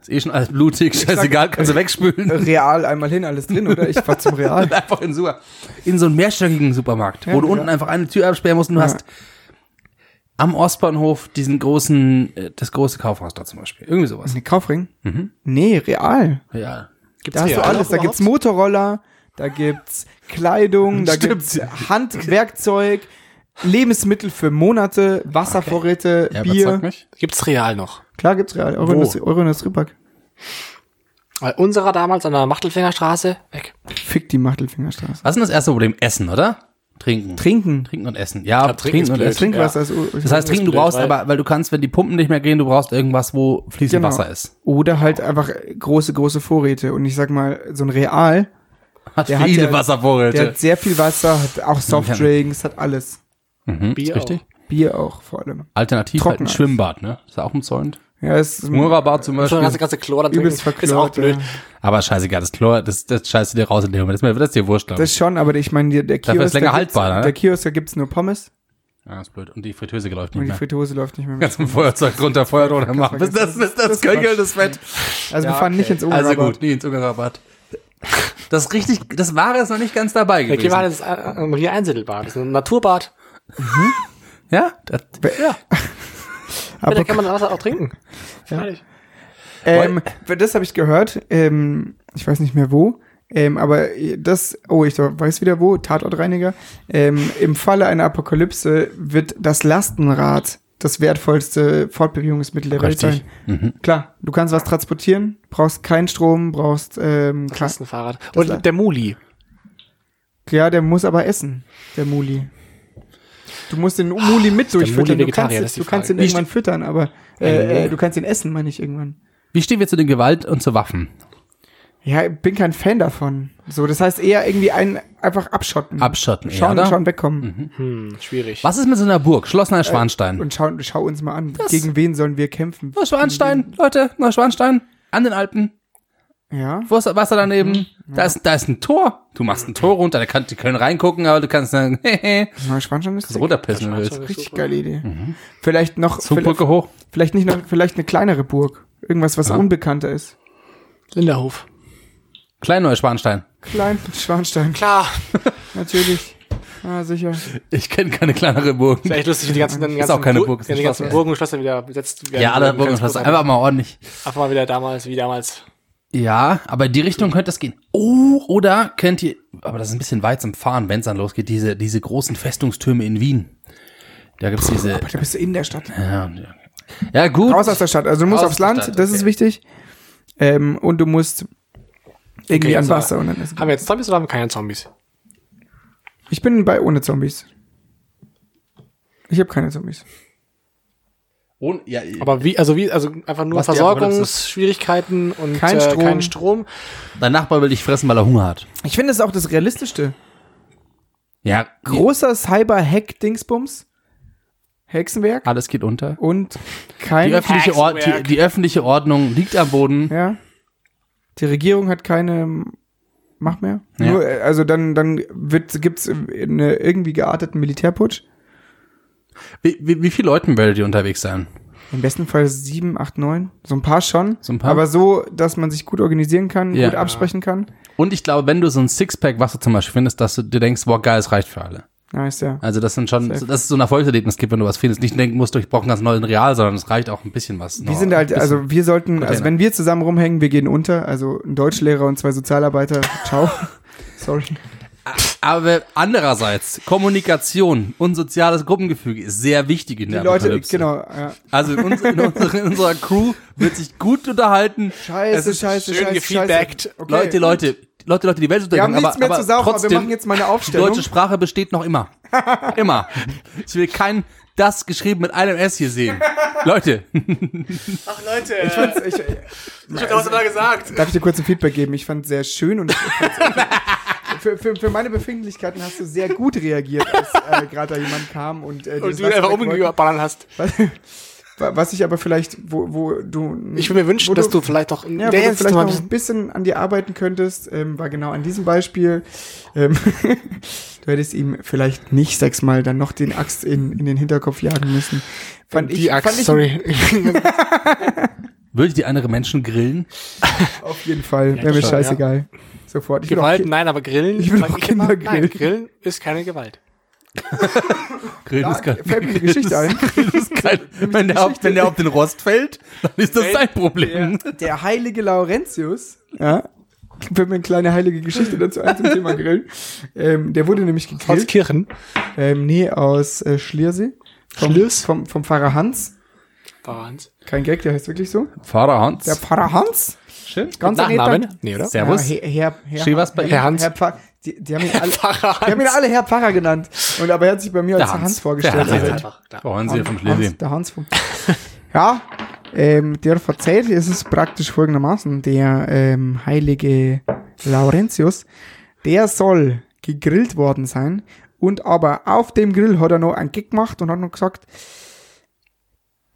Ist eh schon alles blutig, scheißegal, kannst du wegspülen. Real einmal hin, alles drin, oder? Ich fahr zum Real. einfach in, so, in so einen mehrstöckigen Supermarkt, Ja, wo du ja. unten einfach eine Tür absperren musst und du Ja. hast am Ostbahnhof diesen großen, äh, das große Kaufhaus da zum Beispiel. Irgendwie sowas. Nee, Kaufring? Mhm. Nee, real. Ja. Gibt's Da hast du real alles. Da überhaupt? gibt's Motorroller, da gibt's Kleidung, da Stimmt. gibt's Handwerkzeug, Lebensmittel für Monate, Wasservorräte, Ja, Bier. Gibt's real noch. Klar gibt's real. Euro, Wo? Industrie, Euro Industriepark. Weil unserer damals an der Machtelfingerstraße weg. Fick die Machtelfingerstraße. Was ist denn das erste Problem? Essen, oder? Trinken. Trinken. Trinken und essen. Ja, glaub, trinken ist und essen. Trinkwasser ist. Das heißt, trinken, du brauchst weil- aber, weil du kannst, wenn die Pumpen nicht mehr gehen, du brauchst irgendwas, wo fließend Genau. Wasser ist. Oder halt einfach große, große Vorräte. Und ich sag mal, so ein Real, Hat Der hat viele ja- der Wasservorräte. hat sehr viel Wasser, hat auch Softdrinks, hat alles. Mhm, Bier ist richtig. Bier auch vor allem. Alternativ halt ein. Schwimmbad, ne? Ist ja auch umzäunt. Ja, es ist Murabad zum So Beispiel. eine ganze, ganze Chlor dann übelst verklort. Ist auch blöd. Ja. Aber scheißegal, das Chlor, das, das scheißt du dir raus in dem Moment. Das ist mir, das ist dir wurscht, glaub Das ich. schon, aber ich meine, der, der Dafür ist Kiosk, länger haltbar, ne? der Kiosk, da gibt's nur Pommes Ja, ist blöd. Und die Fritteuse läuft und nicht die mehr. Fritteuse läuft nicht mehr mit. Ganz im Feuerzeug drunter, Feuer drunter machen. Bis das, bis das Das Köckel, das Fett. Also wir Ja, fahren nicht okay. ins Ungarn. Also gut, nie ins Ungarrabatt. Das ist richtig, das war es noch nicht ganz dabei Ja, geh mal gewesen. ins äh, Maria Einsiedelbad. Das ist ein Naturbad. Ja? Das, Ja. Aber da kann man Wasser auch trinken. Fertig. Ähm, das habe ich gehört. Ähm, ich weiß nicht mehr wo. Ähm, aber das, oh, ich weiß wieder wo, Tatortreiniger. Ähm, Im Falle einer Apokalypse wird das Lastenrad das wertvollste Fortbewegungsmittel der Welt Richtig. sein. Mhm. Klar, du kannst was transportieren, brauchst keinen Strom, brauchst, ähm. Das- Und der Muli. ja, der muss aber essen, der Muli. Du musst den Muli mit Muli durchfüttern. Du kannst, Das ist die du kannst ihn irgendwann füttern, aber äh, äh, du kannst ihn essen, meine ich irgendwann. Wie stehen wir zu den Gewalt und zu Waffen? Ja, ich bin kein Fan davon. So, das heißt eher irgendwie einen einfach abschotten. Abschotten, Schauen, ja, oder? schauen, wegkommen. Hm, schwierig. Was ist mit so einer Burg? Schloss Neuschwanstein. Und schauen, schau uns mal an. Gegen wen sollen wir kämpfen? Neuschwanstein, Leute, Neuschwanstein, an den Alpen. Ja. Wo ist das Wasser daneben? Da, ist, da ist ein Tor. Du machst ein Tor runter, da kann, die können reingucken, aber du kannst dann hehe, Neuschwanstein ist kannst runterpissen, wenn du willst. Richtig geile Idee. Vielleicht noch, vielleicht, Zugbrücke hoch. vielleicht nicht noch, vielleicht eine kleinere Burg. Irgendwas, was Ja. unbekannter ist. Linderhof. Klein Neuschwanstein. Klein, Schwanstein, Klar. natürlich. Ah, sicher. Ich kenne keine kleinere Burg. Ist echt lustig, wie die ganzen, die Ist ganzen, auch keine Bur- Burg, ist ja, ein die ganzen. Burgen und Schlösser wieder besetzt werden. Ja, alle Burgen groß einfach mal ordentlich. Einfach mal wieder damals, wie damals. Ja, aber in die Richtung könnte das gehen. Oh, oder könnt ihr, aber das ist ein bisschen weit zum Fahren, wenn es dann losgeht, diese, diese großen Festungstürme in Wien. Da gibt's diese, Aber da bist du in der Stadt. ja, ja. ja gut. Raus aus der Stadt. Also du musst Raus aufs Land, Stadt, das okay. ist wichtig. Ähm, und du musst irgendwie Okay, an also- Wasser und dann ist Haben wir jetzt Zombies oder haben wir keine Zombies? Ich bin bei ohne Zombies. Ich habe keine Zombies. Und, ja, Aber wie, also wie, also einfach nur Versorgungsschwierigkeiten und Kein äh, Strom. keinen Strom. dein Nachbar will dich fressen, weil er Hunger hat. Ich finde es auch das Realistischste. Ja, Großer Cyber-Hack-Dingsbums. Hexenwerk. alles geht unter. Und kein. Die öffentliche, Or die, Hexenwerk. die öffentliche Ordnung liegt am Boden. ja. Die Regierung hat keine Macht mehr. Ja. Nur, äh, also dann, dann wird, gibt's eine irgendwie gearteten Militärputsch. Wie, wie, wie viele Leuten werdet ihr unterwegs sein? Im besten Fall sieben, acht, neun. So ein paar schon. So ein paar? Aber so, dass man sich gut organisieren kann, Ja. gut absprechen kann. Und ich glaube, wenn du so ein Sixpack Wasser zum Beispiel findest, dass du dir denkst, boah, geil, es reicht für alle. Nice, ja. Also das sind schon, Safe. dass es so ein Erfolgserlebnis gibt, wenn du was findest. Nicht denken musst, du, ich brauche ganz neuen Real, sondern es reicht auch ein bisschen was. Wir sind halt, also wir sollten, also Container. wenn wir zusammen rumhängen, wir gehen unter. Also ein Deutschlehrer und zwei Sozialarbeiter. Ciao. Sorry. Aber andererseits, Kommunikation und soziales Gruppengefüge ist sehr wichtig in Die der Leute, Apokalypse. genau, ja. Also in, uns, in, unserer, in unserer Crew wird sich gut unterhalten. Scheiße, Es ist scheiße, schön scheiße, gefeedbackt. scheiße. Okay. Leute, Leute, Leute, Leute, die Welt ist Wir haben nichts mehr aber, zu saufen, aber trotzdem, wir machen jetzt mal eine die Aufstellung. deutsche Sprache besteht noch immer. immer. Ich will kein das geschrieben mit einem S hier sehen. Leute, Ach Leute, Ich fand's, ich, ich hab was da gesagt. darf ich dir kurz ein Feedback geben? Ich fand es sehr schön und ich fand's- für, für, für meine Befindlichkeiten hast du sehr gut reagiert, als äh, gerade da jemand kam und äh, Und du ihn einfach umgeballert hast. Was, was ich aber vielleicht, wo, wo du. Ich würde mir wünschen, dass du vielleicht doch Ja, du vielleicht mal noch ein bisschen an dir arbeiten könntest, ähm, war genau an diesem Beispiel. Ähm, du hättest ihm vielleicht nicht sechsmal dann noch den Axt in, in den Hinterkopf jagen müssen. Fand ich, die Axt, fand ich sorry. würdet ihr andere Menschen grillen? auf jeden Fall. Ja, Wäre mir scheißegal. Sofort. Ich Gewalt, nein, aber Grillen. Ich will auch Kinder immer, grillen. Nein, Grillen ist keine Gewalt. Grillen Da ist kein, fällt mir eine Geschichte ein. Grillen ist kein wenn, der auf, wenn der auf den Rost fällt, dann ist das sein Problem. Der heilige Laurentius, ja, fällt mir eine kleine heilige Geschichte dazu ein zum Thema Grillen. Ähm, der wurde nämlich Aus gegrillt. Kirchen. Ähm, nee, aus äh, Schliersee. Vom, Schliers? vom, vom Pfarrer Hans. Hans. Kein Gag, der heißt wirklich so. Fahrer Hans. Der Pfarrer Hans. Schön. Ganz Nachnamen? netter- Nee, oder? Servus. Ja, Herr, Herr, Herr, was bei Herr, Herr Hans? Herr Pfarr, die, die, haben ihn alle, Pfarrer die haben ihn alle Herr Pfarrer genannt. Und aber er hat sich bei mir als Der Hans, Hans. vorgestellt. Der Hans. Also, Einfach. Oh, Hans hier vom Hans, Schlesien. der Hans vom. ja, ähm, der verzeiht, es ist praktisch folgendermaßen, der ähm, heilige Laurentius, der soll gegrillt worden sein und aber auf dem Grill hat er noch einen Gig gemacht und hat noch gesagt,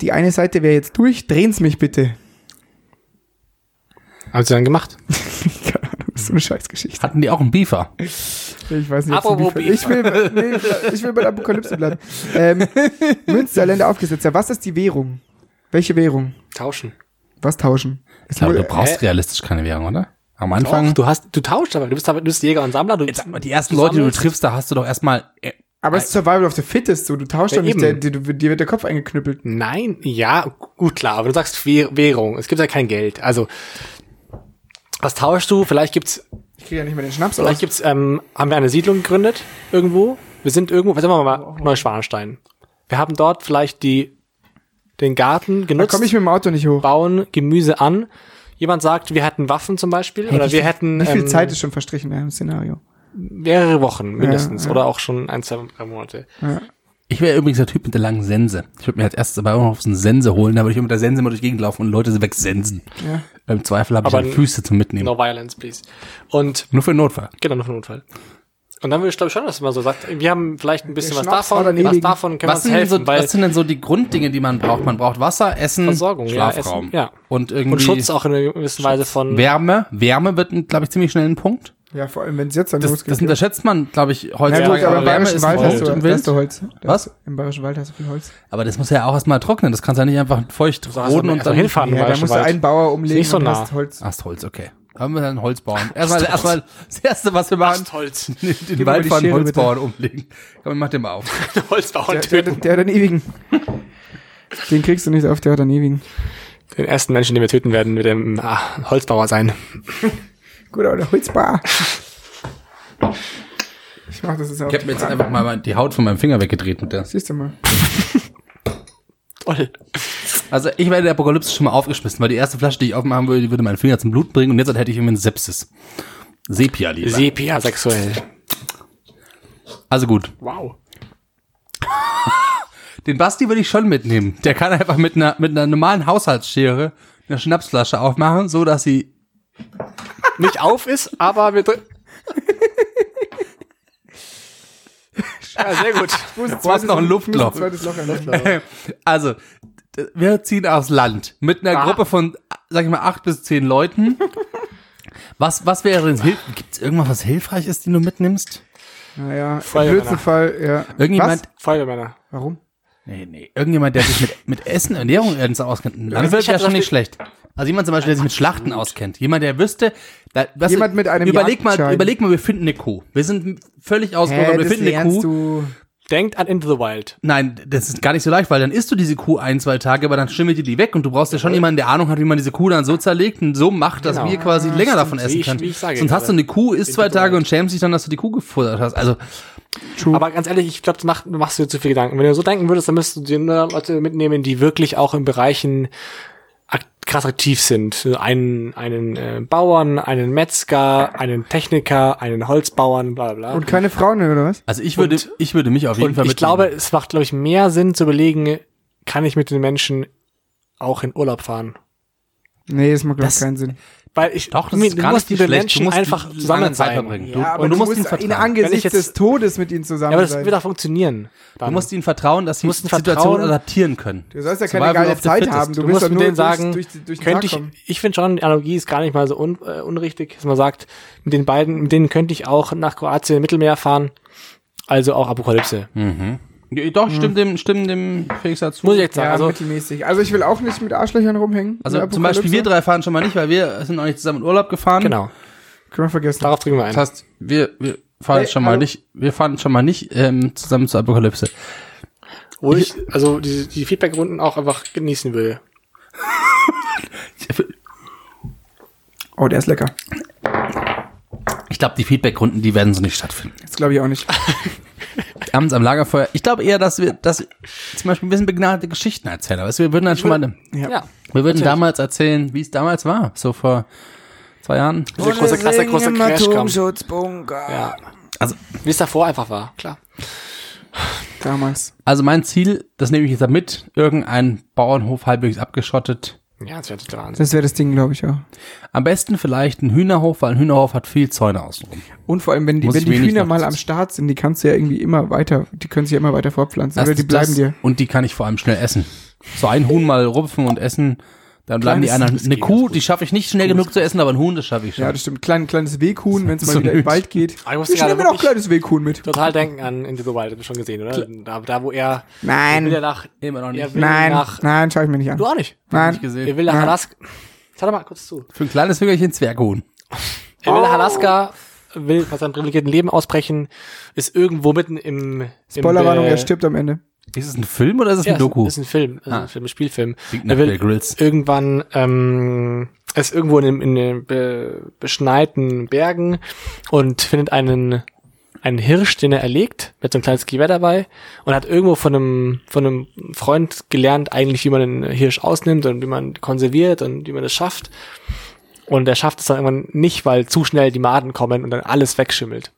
die eine Seite wäre jetzt durch, drehen's mich bitte. Haben sie dann gemacht? Keine Ahnung, das ist so eine Scheißgeschichte. Hatten die auch einen Beefer? Ich weiß nicht, Apropos ob ich will, nee, ich will bei der Apokalypse bleiben. Ähm, Münsterländer aufgesetzt. Ja, was ist die Währung? Welche Währung? Tauschen. Was tauschen? Ich glaube, du wurde- brauchst Hä? realistisch keine Währung, oder? Am Doch, Anfang. du hast, du tauschst aber. Du bist aber, du bist Jäger und Sammler. Du, Jetzt die ersten du Leute, die du triffst, da hast du doch erstmal. äh, Aber es ist Survival of the Fittest, so. Du tauschst Ja, doch nicht, dir, dir wird der Kopf eingeknüppelt. Nein, ja, gut, klar, aber du sagst Wäh- Währung. Es gibt ja kein Geld. Also, was tauschst du? Vielleicht gibt's, Ich kriege ja nicht mehr den Schnaps vielleicht aus. gibt's, ähm, haben wir eine Siedlung gegründet? Irgendwo? Wir sind irgendwo, was sagen wir mal, Neuschwanstein. Wir haben dort vielleicht die, den Garten Da genutzt, komme ich mit dem Auto nicht hoch. bauen Gemüse an. Jemand sagt, wir hätten Waffen zum Beispiel, oder wie, wir viel- hätten, Wie viel ähm, Zeit ist schon verstrichen in einem Szenario? mehrere Wochen mindestens, Ja, ja. oder auch schon ein, zwei, drei Monate. Ja. Ich wäre übrigens der Typ mit der langen Sense. Ich würde mir als erstes aber auch noch so eine Sense holen, da würde ich mit der Sense mal durch die Gegend laufen und Leute wegsensen. Ja. Im Zweifel habe ich Aber dann Füße zum Mitnehmen. No violence, please. Und Nur für den Notfall. genau, nur für den Notfall. Und dann würde ich glaube ich schon, dass man so sagt, wir haben vielleicht ein bisschen was davon, was davon können Was wir sind, uns denn helfen, so, weil was sind denn so die Grunddinge, die man braucht? Man braucht Wasser, Essen, Versorgung, ja, Schlafraum. Essen, ja. Und irgendwie und Schutz auch in einer gewissen Weise von Wärme. Wärme wird, glaube ich, ziemlich schnell ein Punkt. Ja, vor allem, wenn es jetzt dann Das, losgeht. das unterschätzt man, glaube ich, heutzutage. gut, aber im Bayerischen ist Wald ein hast du, hast du Holz. Was? hast Im Bayerischen Wald hast du viel Holz. Aber das muss ja auch erstmal trocknen. Das kannst du ja nicht einfach feucht hast du roden und mal dann hinfahren. Ja, da musst du einen Bauer umlegen nicht so und nah. hast Holz. Astholz, okay. Haben wir dann Holzbauern. Erstmal, erstmal, das erste, was wir machen, Holz. den, Gib den Wald die von Holzbauern umlegen. Komm, mach den mal auf. Holzbauern Der, der, töten. der hat einen ewigen. Den kriegst du nicht auf, der hat einen ewigen. Den ersten Menschen, den wir töten werden, wird dem ah, Holzbauer sein. Gut, aber der Holzbar. Ich mach das jetzt auch. Ich habe mir jetzt einfach mal die Haut von meinem Finger weggedreht mit der. Siehst du mal. Toll. Also ich werde der Apokalypse schon mal aufgeschmissen, weil die erste Flasche, die ich aufmachen würde, die würde meinen Finger zum Blut bringen und jetzt hätte ich irgendwie einen Sepsis. Sepia lieber. Sepia sexuell. also gut. Wow. Den Basti würde ich schon mitnehmen. Der kann einfach mit einer, mit einer normalen Haushaltsschere eine Schnapsflasche aufmachen, so dass sie Nicht auf ist, aber wir drü- Ja, sehr gut. Du hast noch ein Luftloch. Zweites Loch ein. Also, wir ziehen aufs Land mit einer Ah. Gruppe von, sag ich mal, acht bis zehn Leuten. Was, was wäre denn Gibt es irgendwas, was hilfreich ist, den du mitnimmst? Naja, im Feuerwehr. blödsten Fall, ja. Irgendjemand, Was? Feuerwehrmänner. Warum? nee, nee, irgendjemand, der sich mit, mit Essen, Ernährung irgendwie auskennt. Ein Landwirt wäre schon nicht schlecht. Also jemand zum Beispiel, der sich mit Schlachten auskennt. Jemand, der wüsste, da, was, Jemand mit einem überleg mal, Jagdschein. überleg mal, wir finden eine Kuh. Wir sind völlig ausgegangen, wir das finden eine lernst Kuh. du. Denkt an Into the Wild. Nein, das ist gar nicht so leicht, weil dann isst du diese Kuh ein, zwei Tage, aber dann schimmelt dir die weg und du brauchst ja schon jemanden, der Ahnung hat, wie man diese Kuh dann so zerlegt und so macht, dass Genau. wir quasi länger davon essen ich- können. wie ich sage Sonst hast du gerade. eine Kuh, isst zwei Tage und schämst dich dann, dass du die Kuh gefuttert hast. Also, Aber ganz ehrlich, ich glaube, du machst, du machst dir zu viel Gedanken. Wenn du so denken würdest, dann müsstest du dir nur Leute mitnehmen, die wirklich auch in Bereichen krass aktiv sind. Einen, einen äh, Bauern, einen Metzger, einen Techniker, einen Holzbauern, bla bla bla. Und keine Frauen, oder was? also ich würde, Und- ich würde mich auf jeden Und Fall ich glaube, es macht, glaube ich, mehr Sinn zu überlegen, kann ich mit den Menschen auch in Urlaub fahren? Nee, das macht glaub ich Das- keinen Sinn. Weil ich, Doch, das du ist gar musst nicht schlecht. Menschen Du musst einfach zusammen Zeit verbringen. Ja, Du- aber und du musst ihn in vertrauen. Wenn ich Angesichts jetzt- des Todes mit ihnen zusammen aber das sein. wird auch funktionieren. Du Dann. musst ihnen vertrauen, dass sie die musst Situation adaptieren können. Du sollst ja keine Survival geile Zeit haben. Du, Du musst mit nur denen sagen, durch, durch, könnte ich, kommen. ich finde schon, die Analogie ist gar nicht mal so un, äh, unrichtig, dass man sagt, mit den beiden, mit denen könnte ich auch nach Kroatien im Mittelmeer fahren. Also auch Apokalypse. Ja, Doch, stimmt dem, stimmt dem Felix dazu. Muss ich jetzt sagen. Ja, also, mittelmäßig. Also ich will auch nicht mit Arschlöchern rumhängen. Also zum Beispiel wir drei fahren schon mal nicht, weil wir sind noch nicht zusammen in Urlaub gefahren. genau. Können wir vergessen. Darauf drücken wir ein. Das heißt, wir, wir fahren Hey, schon mal hallo. nicht, wir fahren schon mal nicht ähm, zusammen zur Apokalypse. Wo ich, also die, die Feedback-Runden auch einfach genießen würde. Oh, der ist lecker. Ich glaube, die Feedback-Runden, die werden so nicht stattfinden. Das glaube ich auch nicht. Abends am Lagerfeuer. Ich glaube eher, dass wir, dass zum Beispiel wir sind begnadete Geschichtenerzähler. Weißt wir würden dann schon mal, Ja. Ja. wir würden damals erzählen, wie es damals war, so vor zwei Jahren. Dieser große, krasser, große Crash kam. Atomschutzbunker. Ja. Also, Wie es davor einfach war, klar. Damals. also mein Ziel, das nehme ich jetzt mit, irgendein Bauernhof halbwegs abgeschottet. Ja, das wäre total Wahnsinn. Das wäre das Ding, glaube ich, auch. Am besten vielleicht ein Hühnerhof, weil ein Hühnerhof hat viel Zäune außenrum. Und vor allem, wenn die, Muss wenn die Hühner mal am. Start sind, die kannst du ja irgendwie immer weiter, die können sich ja immer weiter fortpflanzen. Oder die bleiben das, dir. Und die kann ich vor allem schnell essen. So ein Huhn mal rupfen und essen, dann bleiben die Kleines- anderen. das Eine Kuh, die schaffe ich nicht schnell genug zu essen, aber ein Huhn, das schaffe ich schon. Ja, das stimmt. Klein, kleines Weghuhn, wenn es mal So wieder in den nötig. Wald geht. Ich musste Ich nehme mir noch ein wirklich kleines Weghuhn mit. total denken an Into the Wild, hast du schon gesehen, oder? Da, da wo er, er will Nein. nach, Immer noch nicht. er will Nein. nach, Nein, schau ich mir nicht an. du auch nicht. Nein. nicht gesehen. Er will nach Nein. Alaska, schau doch mal kurz zu. Für ein kleines Hüngerchen Zwerghuhn. Er will nach Alaska, will von seinem privilegierten Leben ausbrechen, ist irgendwo mitten im, im Spoilerwarnung, er stirbt am Ende. Ist es ein Film oder ist es Ja, ein Doku? ist ein Film, ist Ah. ein Film, ein Spielfilm. Er will irgendwann, ähm, ist irgendwo in, in den be, beschneiten Bergen und findet einen, einen Hirsch, den er erlegt, mit so einem kleines Gewehr dabei und hat irgendwo von einem, von einem Freund gelernt, eigentlich, wie man einen Hirsch ausnimmt und wie man konserviert und wie man es schafft. Und er schafft es dann irgendwann nicht, weil zu schnell die Maden kommen und dann alles wegschimmelt.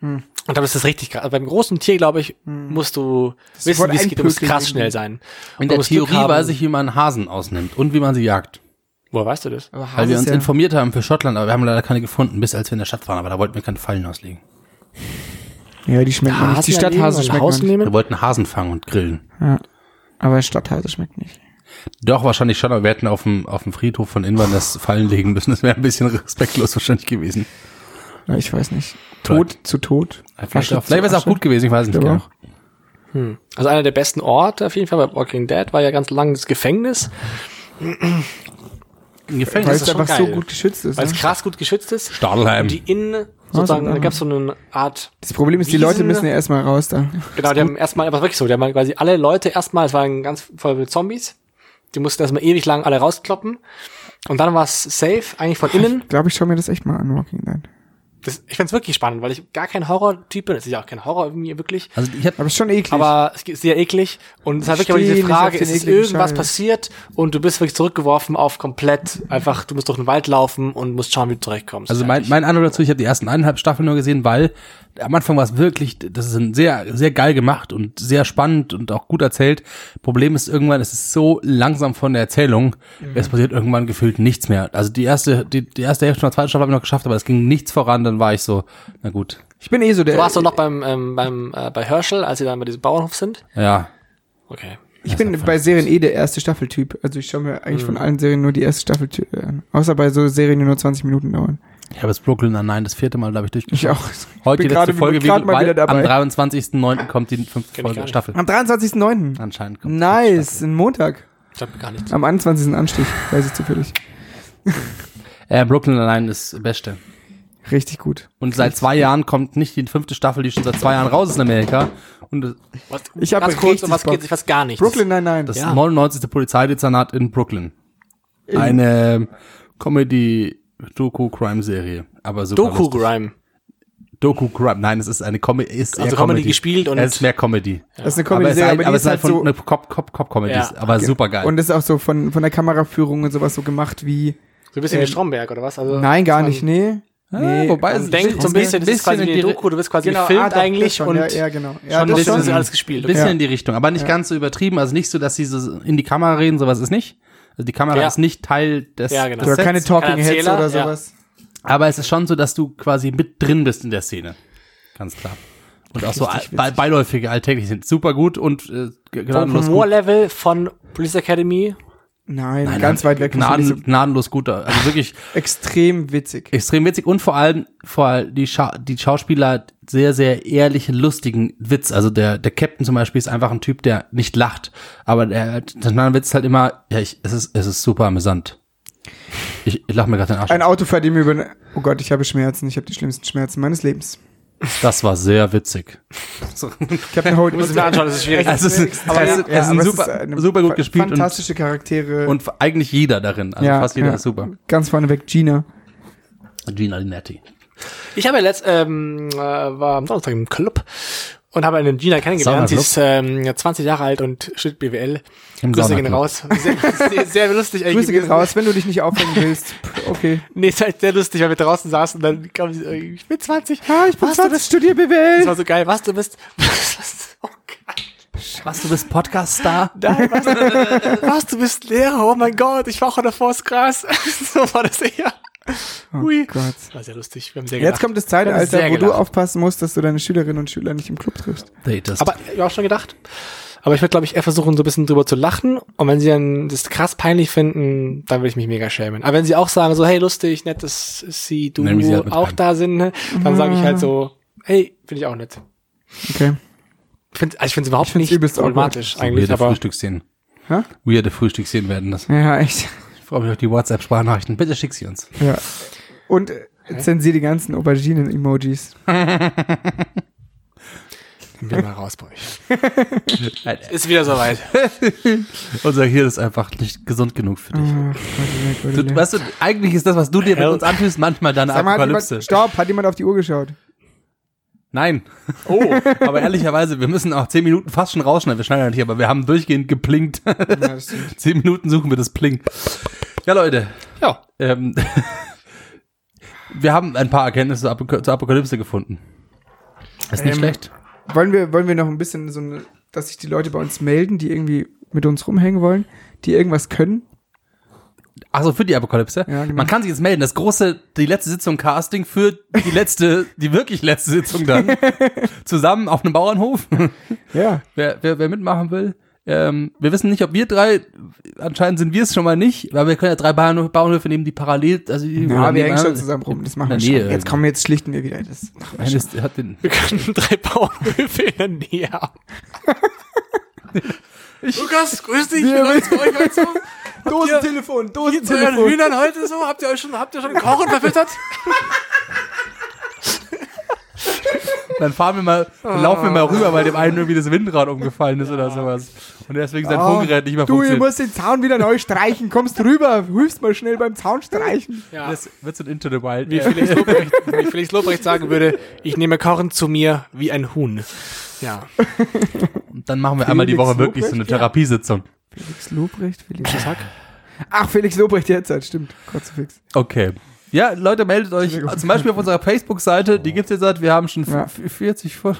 Und Und dann ist das richtig krass. Also beim großen Tier, glaube ich, musst du wissen, sofort wie es geht. Du musst krass schnell sein. In der Theorie haben. weiß ich, wie man Hasen ausnimmt und wie man sie jagt. Woher weißt du das? Aber Weil wir uns ja, informiert haben für Schottland, aber wir haben leider keine gefunden, bis als wir in der Stadt waren, aber da wollten wir keine Fallen auslegen. Ja, die schmeckt man nicht. Die Stadthase schmeckt Haus. Wir wollten Hasen fangen und grillen. Ja. Aber Stadthase schmeckt nicht. Doch, wahrscheinlich schon, aber wir hätten auf dem, auf dem Friedhof von Inverness Fallen legen müssen. Das wäre ein bisschen respektlos wahrscheinlich gewesen. Ja, ich weiß nicht. Tod zu Tod. Vielleicht, auch- vielleicht wäre es auch gut gewesen, ich weiß nicht Ich glaube genau. Also einer der besten Orte auf jeden Fall bei Walking Dead war ja ganz lang das Gefängnis, Ein Weil Gefängnis. es ist schon einfach so geil. gut geschützt ist. weil es Ne? krass gut geschützt ist. Stadelheim. Und die innen sozusagen, da. gab es so eine Art, Das Problem ist, die Wiesen- Leute müssen ja erstmal raus da. genau, die haben erstmal, aber wirklich so, die haben quasi alle Leute erstmal, es waren ganz voll mit Zombies, die mussten erstmal ewig lang alle rauskloppen. Und dann war es safe, eigentlich von innen. Ich glaube, ich schaue mir das echt mal an, Walking Dead. Das, ich find's wirklich spannend, weil ich gar kein Horror-Typ bin. Es ist ja auch kein Horror irgendwie wirklich. Also ich hab, Aber ist schon eklig. Aber es ist sehr eklig. Und es ist halt wirklich aber diese Frage, es ist ekligen irgendwas Scheiß. passiert und du bist wirklich zurückgeworfen auf komplett einfach, du musst durch den Wald laufen und musst schauen, wie du zurechtkommst. also mein, mein Eindruck dazu, ich habe die ersten eineinhalb Staffeln nur gesehen, weil am Anfang war es wirklich, das ist ein sehr, sehr geil gemacht und sehr spannend und auch gut erzählt. Problem ist irgendwann, es ist so langsam von der Erzählung, Mhm. es passiert irgendwann gefühlt nichts mehr. Also die erste, die, die erste Hälfte von der zweiten Staffel habe ich noch geschafft, aber es ging nichts voran, dann war ich so, na gut, ich bin eh so der. Du warst doch noch beim, ähm, beim, äh, bei Herschel, als sie dann bei diesem Bauernhof sind. ja. Okay. ich bin bei Serien eh der erste Staffeltyp. Also ich schaue mir eigentlich von allen Serien nur die erste Staffel an. Außer bei so Serien, die nur 20 Minuten dauern. Ich habe jetzt Brooklyn Nine das vierte Mal, glaube ich, durchgeschaut. Ich auch. Heute die bin letzte gerade- Folge, gerade mal wieder dabei. am 23.09. kommt die fünfte ich Folge nicht. Staffel. Am 23.09. Anscheinend kommt die Nice, ein Montag. Ich hab gar nichts. Am 21. Anstich, weiß ich zufällig. Äh, Brooklyn Nine ist das Beste. Richtig gut. Und seit zwei Jahren kommt nicht die fünfte Staffel, die schon seit zwei Jahren raus ist in Amerika. Und das- Was, Ich hab ganz kurz, um was Bock. geht sich was gar nicht. Brooklyn Nine-Nine. das Ja. 99. Polizeidezernat in Brooklyn. Eine Comedy-Doku-Crime-Serie. Aber super Doku lustig. Grime. Doku-Crime. Nein, es ist eine Comedy. Ist Also eher Comedy gespielt und- Es ist mehr Comedy. Das ist eine Aber es ist, Comedy-Serie, halt, aber, es ist halt von so. eine Cop-Cop-Cop-Comedy. Ja. Aber super geil. Und ist auch so von, von der Kameraführung und sowas so gemacht wie. So ein bisschen Ähm, wie Stromberg, oder was? Also, Nein, gar nicht, nee. Nee, wobei Man es denkt so ein bisschen, das ist quasi wie eine Doku, du bist quasi Genau, gefilmt ah, eigentlich schon, und ja, ja, genau. Ja, schon ein das bisschen schon. ist alles gespielt. bisschen Okay. in die Richtung, aber nicht ganz so übertrieben. Also nicht so, dass sie so in die Kamera reden, sowas ist nicht. Also die Kamera Ja. ist nicht Teil des, Ja, genau. des Oder keine Sets, Talking Kein Heads oder ja. sowas. aber es ist schon so, dass du quasi mit drin bist in der Szene. Ganz klar. Und auch so be beiläufige alltäglich sind super gut und äh, Vom gnadenlos gut. Humorlevel von Police Academy. Nein, ganz weit weg. Gnaden, gnadenlos gut. Also wirklich extrem witzig. extrem witzig und vor allem vor allem die, Scha die Schauspieler sehr, sehr ehrlichen, lustigen Witz. Also der, der Captain zum Beispiel ist einfach ein Typ, der nicht lacht. Aber der, der Witz ist halt immer, ja, ich, es ist, es ist super amüsant. Ich, ich lach mir gerade den Arsch. Ein Auto fährt ihm über. Oh Gott, ich habe Schmerzen. Ich habe die schlimmsten Schmerzen meines Lebens. Das war sehr witzig. Captain Holt. Du musst es mir anschauen, das ist schwierig. Also es ist, Aber es ist, ja, es ist es super, ist super gut gespielt und, Fantastische Charaktere. und eigentlich jeder darin. Also Ja, fast jeder ja. ist super. Ganz vorneweg Gina. Gina Linetti. Ich habe ja letzt, ähm, äh, war am Donnerstag im Club und habe eine Gina kennengelernt. Sie ist ähm, 20 Jahre alt und studiert BWL. Im Grüße gehen raus. Sehr, sehr, sehr lustig eigentlich. Grüße gehen gewesen. raus, wenn du dich nicht aufhängen willst. Okay. Nee, es ist halt sehr lustig, weil wir draußen saßen und dann kam sie, äh, ich bin 20. Ah, ich bin Was, du 20, bist- studier Das BWL. war so geil. Was, du bist, was, oh geil. Was, du bist Podcast-Star? Nein, was, was, du bist Lehrer, oh mein Gott, ich war auch davor das Gras. so war das eher. Oh Gott. War sehr lustig, wir haben sehr Jetzt gelacht. kommt das Zeitalter, wo du aufpassen musst, dass du deine Schülerinnen und Schüler nicht im Club triffst. Aber ich hab auch schon gedacht. Aber ich würde, glaube ich, eher versuchen, so ein bisschen drüber zu lachen. Und wenn sie dann das krass peinlich finden, dann würde ich mich mega schämen. Aber wenn sie auch sagen, so, hey, lustig, nett, dass sie, du wir sie halt auch ein. da sind, ne, dann sage ich halt so, hey, finde ich auch nett. Okay. Ich finde also ich finde es überhaupt Ich find's nicht problematisch so eigentlich, weirde aber Frühstücksszenen. Hä? Weirde Frühstücksszenen werden das. Ja, echt. Ich freue mich auf die WhatsApp-Sprachnachrichten. Bitte schick sie uns. Ja. Und äh, zensier die ganzen Auberginen-Emojis. bin mal raus bei euch. Ist wieder soweit. Unser Hirn ist einfach nicht gesund genug für dich. Gott, Du, weißt du, eigentlich ist das, was du dir mit uns antust, manchmal deine Sag mal, hat Apokalypse. jemand, stopp, hat jemand auf die Uhr geschaut? Nein. Oh. aber ehrlicherweise, wir müssen auch zehn Minuten fast schon rausschneiden. Wir schneiden ja nicht, aber wir haben durchgehend geplinkt. Ja, zehn Minuten suchen wir das Pling. Ja, Leute. Ja. Ähm, wir haben ein paar Erkenntnisse zur Apok- zur Apokalypse gefunden. Ist nicht Ähm, schlecht. Wollen wir, wollen wir noch ein bisschen so eine, dass sich die Leute bei uns melden, die irgendwie mit uns rumhängen wollen, die irgendwas können? Achso, für die Apokalypse. Ja, genau. Man kann sich jetzt melden. Das große, die letzte Sitzung Casting für die letzte, die wirklich letzte Sitzung dann. Zusammen auf einem Bauernhof. Ja. wer, wer, wer mitmachen will. Ähm, wir wissen nicht, ob wir drei, anscheinend sind wir es schon mal nicht, weil wir können ja drei Bauernhöfe, Bauernhöfe nehmen, die parallel, also die Ja, wir hängen schon zusammen rum. Das machen wir schon. Jetzt kommen, jetzt schlichten wir wieder. Das wir Nein, schon. das hat den, Wir können drei Bauernhöfe in der Nähe haben. Lukas, grüß dich. Wir- euch heute so? Dosentelefon, Dosentelefon. Hühnern heute so? Habt ihr euch schon, habt ihr schon Kochen verfüttert? dann fahren wir mal, dann laufen wir mal rüber, weil dem einen irgendwie das Windrad umgefallen ist oder sowas. Und deswegen sein Ah, Funkgerät nicht mehr Du, ihr funktioniert. musst den Zaun wieder neu streichen. Kommst rüber, hilfst mal schnell beim Zaun streichen. Ja. Das wird so ein Into the Wild. Wie Felix Lobrecht, wie Felix Lobrecht sagen würde, ich nehme Kochen zu mir wie ein Huhn. Ja. Und dann machen wir einmal die Woche wirklich so eine Lobrecht, ja. Therapiesitzung. Felix Lobrecht, Felix. Sag. Ach, Felix Lobrecht jetzt, halt, stimmt. Kruzifix. Okay. Ja, Leute, meldet euch zum Beispiel auf unserer Facebook-Seite, die gibt's jetzt seit, wir haben schon Ja. f- 40 vor.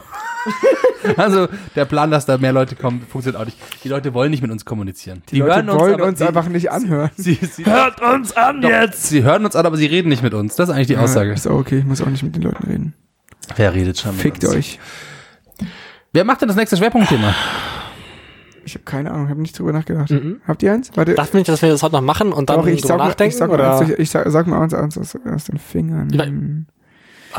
also der Plan, dass da mehr Leute kommen, funktioniert auch nicht. Die Leute wollen nicht mit uns kommunizieren. Die, Leute wollen aber- uns sie, einfach nicht anhören. Sie, sie, Hört uns an jetzt! Sie hören uns an, aber sie reden nicht mit uns. Das ist eigentlich die Aussage. Ja, ist auch okay, ich muss auch nicht mit den Leuten reden. Wer redet schon mit Fickt uns? euch. Wer macht denn das nächste Schwerpunktthema? Ich habe keine Ahnung, habe nicht drüber nachgedacht. Habt ihr eins? Warte. Dachte nicht, dass wir das heute noch machen und dann Doch, ich drüber sag, nachdenken? ich, sag mal oder? eins, durch- ich sag, sag mal eins, eins aus, aus den Fingern. Ja.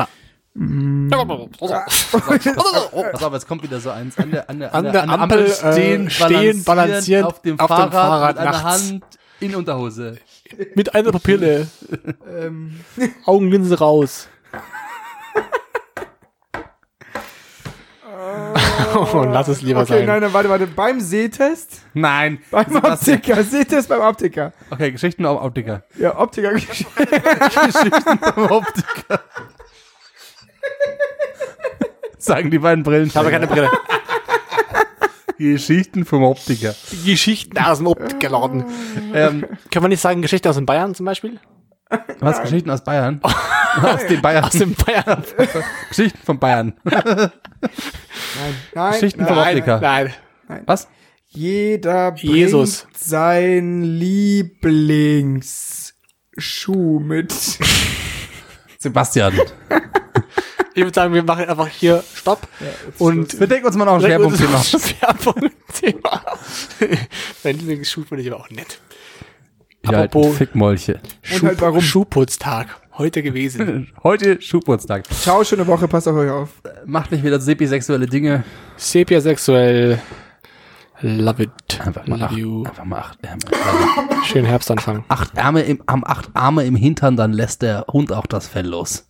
Ah. Mm. Pass auf, jetzt kommt wieder so eins. An der, an der, An der Ampel, äh, stehen, balanciert auf dem auf dem Fahrrad, Fahrrad mit einer. Hand in Unterhose. Mit einer Pupille, Ähm, Augenlinse raus. Oh, lass es lieber okay, sein. nein, nein, warte, warte. Beim Sehtest? Nein. Beim. Optiker. Sehtest beim Optiker. Okay, Geschichten auf Optiker. Ja, Optiker. Geschichten vom Optiker. Sagen die beiden Brillen. Ich habe keine Brille. Geschichten vom Optiker. Geschichten aus dem Optikerladen. Ähm, Können wir nicht sagen, Geschichte aus den Bayern zum Beispiel? Was? Geschichten aus Bayern? aus den Bayern. Aus dem Bayern. Geschichten von Bayern. Nein, nein, Geschichten vom nein. Optiker. Nein. Was? Jeder bringt Jesus. sein Lieblingsschuh mit. Sebastian. Ich würde sagen, wir machen einfach hier Stopp und Wir denken uns mal noch ein Schwerpunktthema. Schwerpunktthema. Mein Lieblingsschuh finde ich aber auch nett. Ja, Apropos- Fickmolche. Und halt warum? Schuhputztag. Heute gewesen. Heute Schuhgeburtstag. Ciao, schöne Woche, passt auf euch auf. Macht nicht wieder sepisexuelle Dinge. Sepia-sexuell. Love it. Einfach mal acht, Love you. einfach mal acht Ärmel. Schönen Herbstanfang. Acht Ärmel im, am acht Arme im Hintern, dann lässt der Hund auch das Fell los.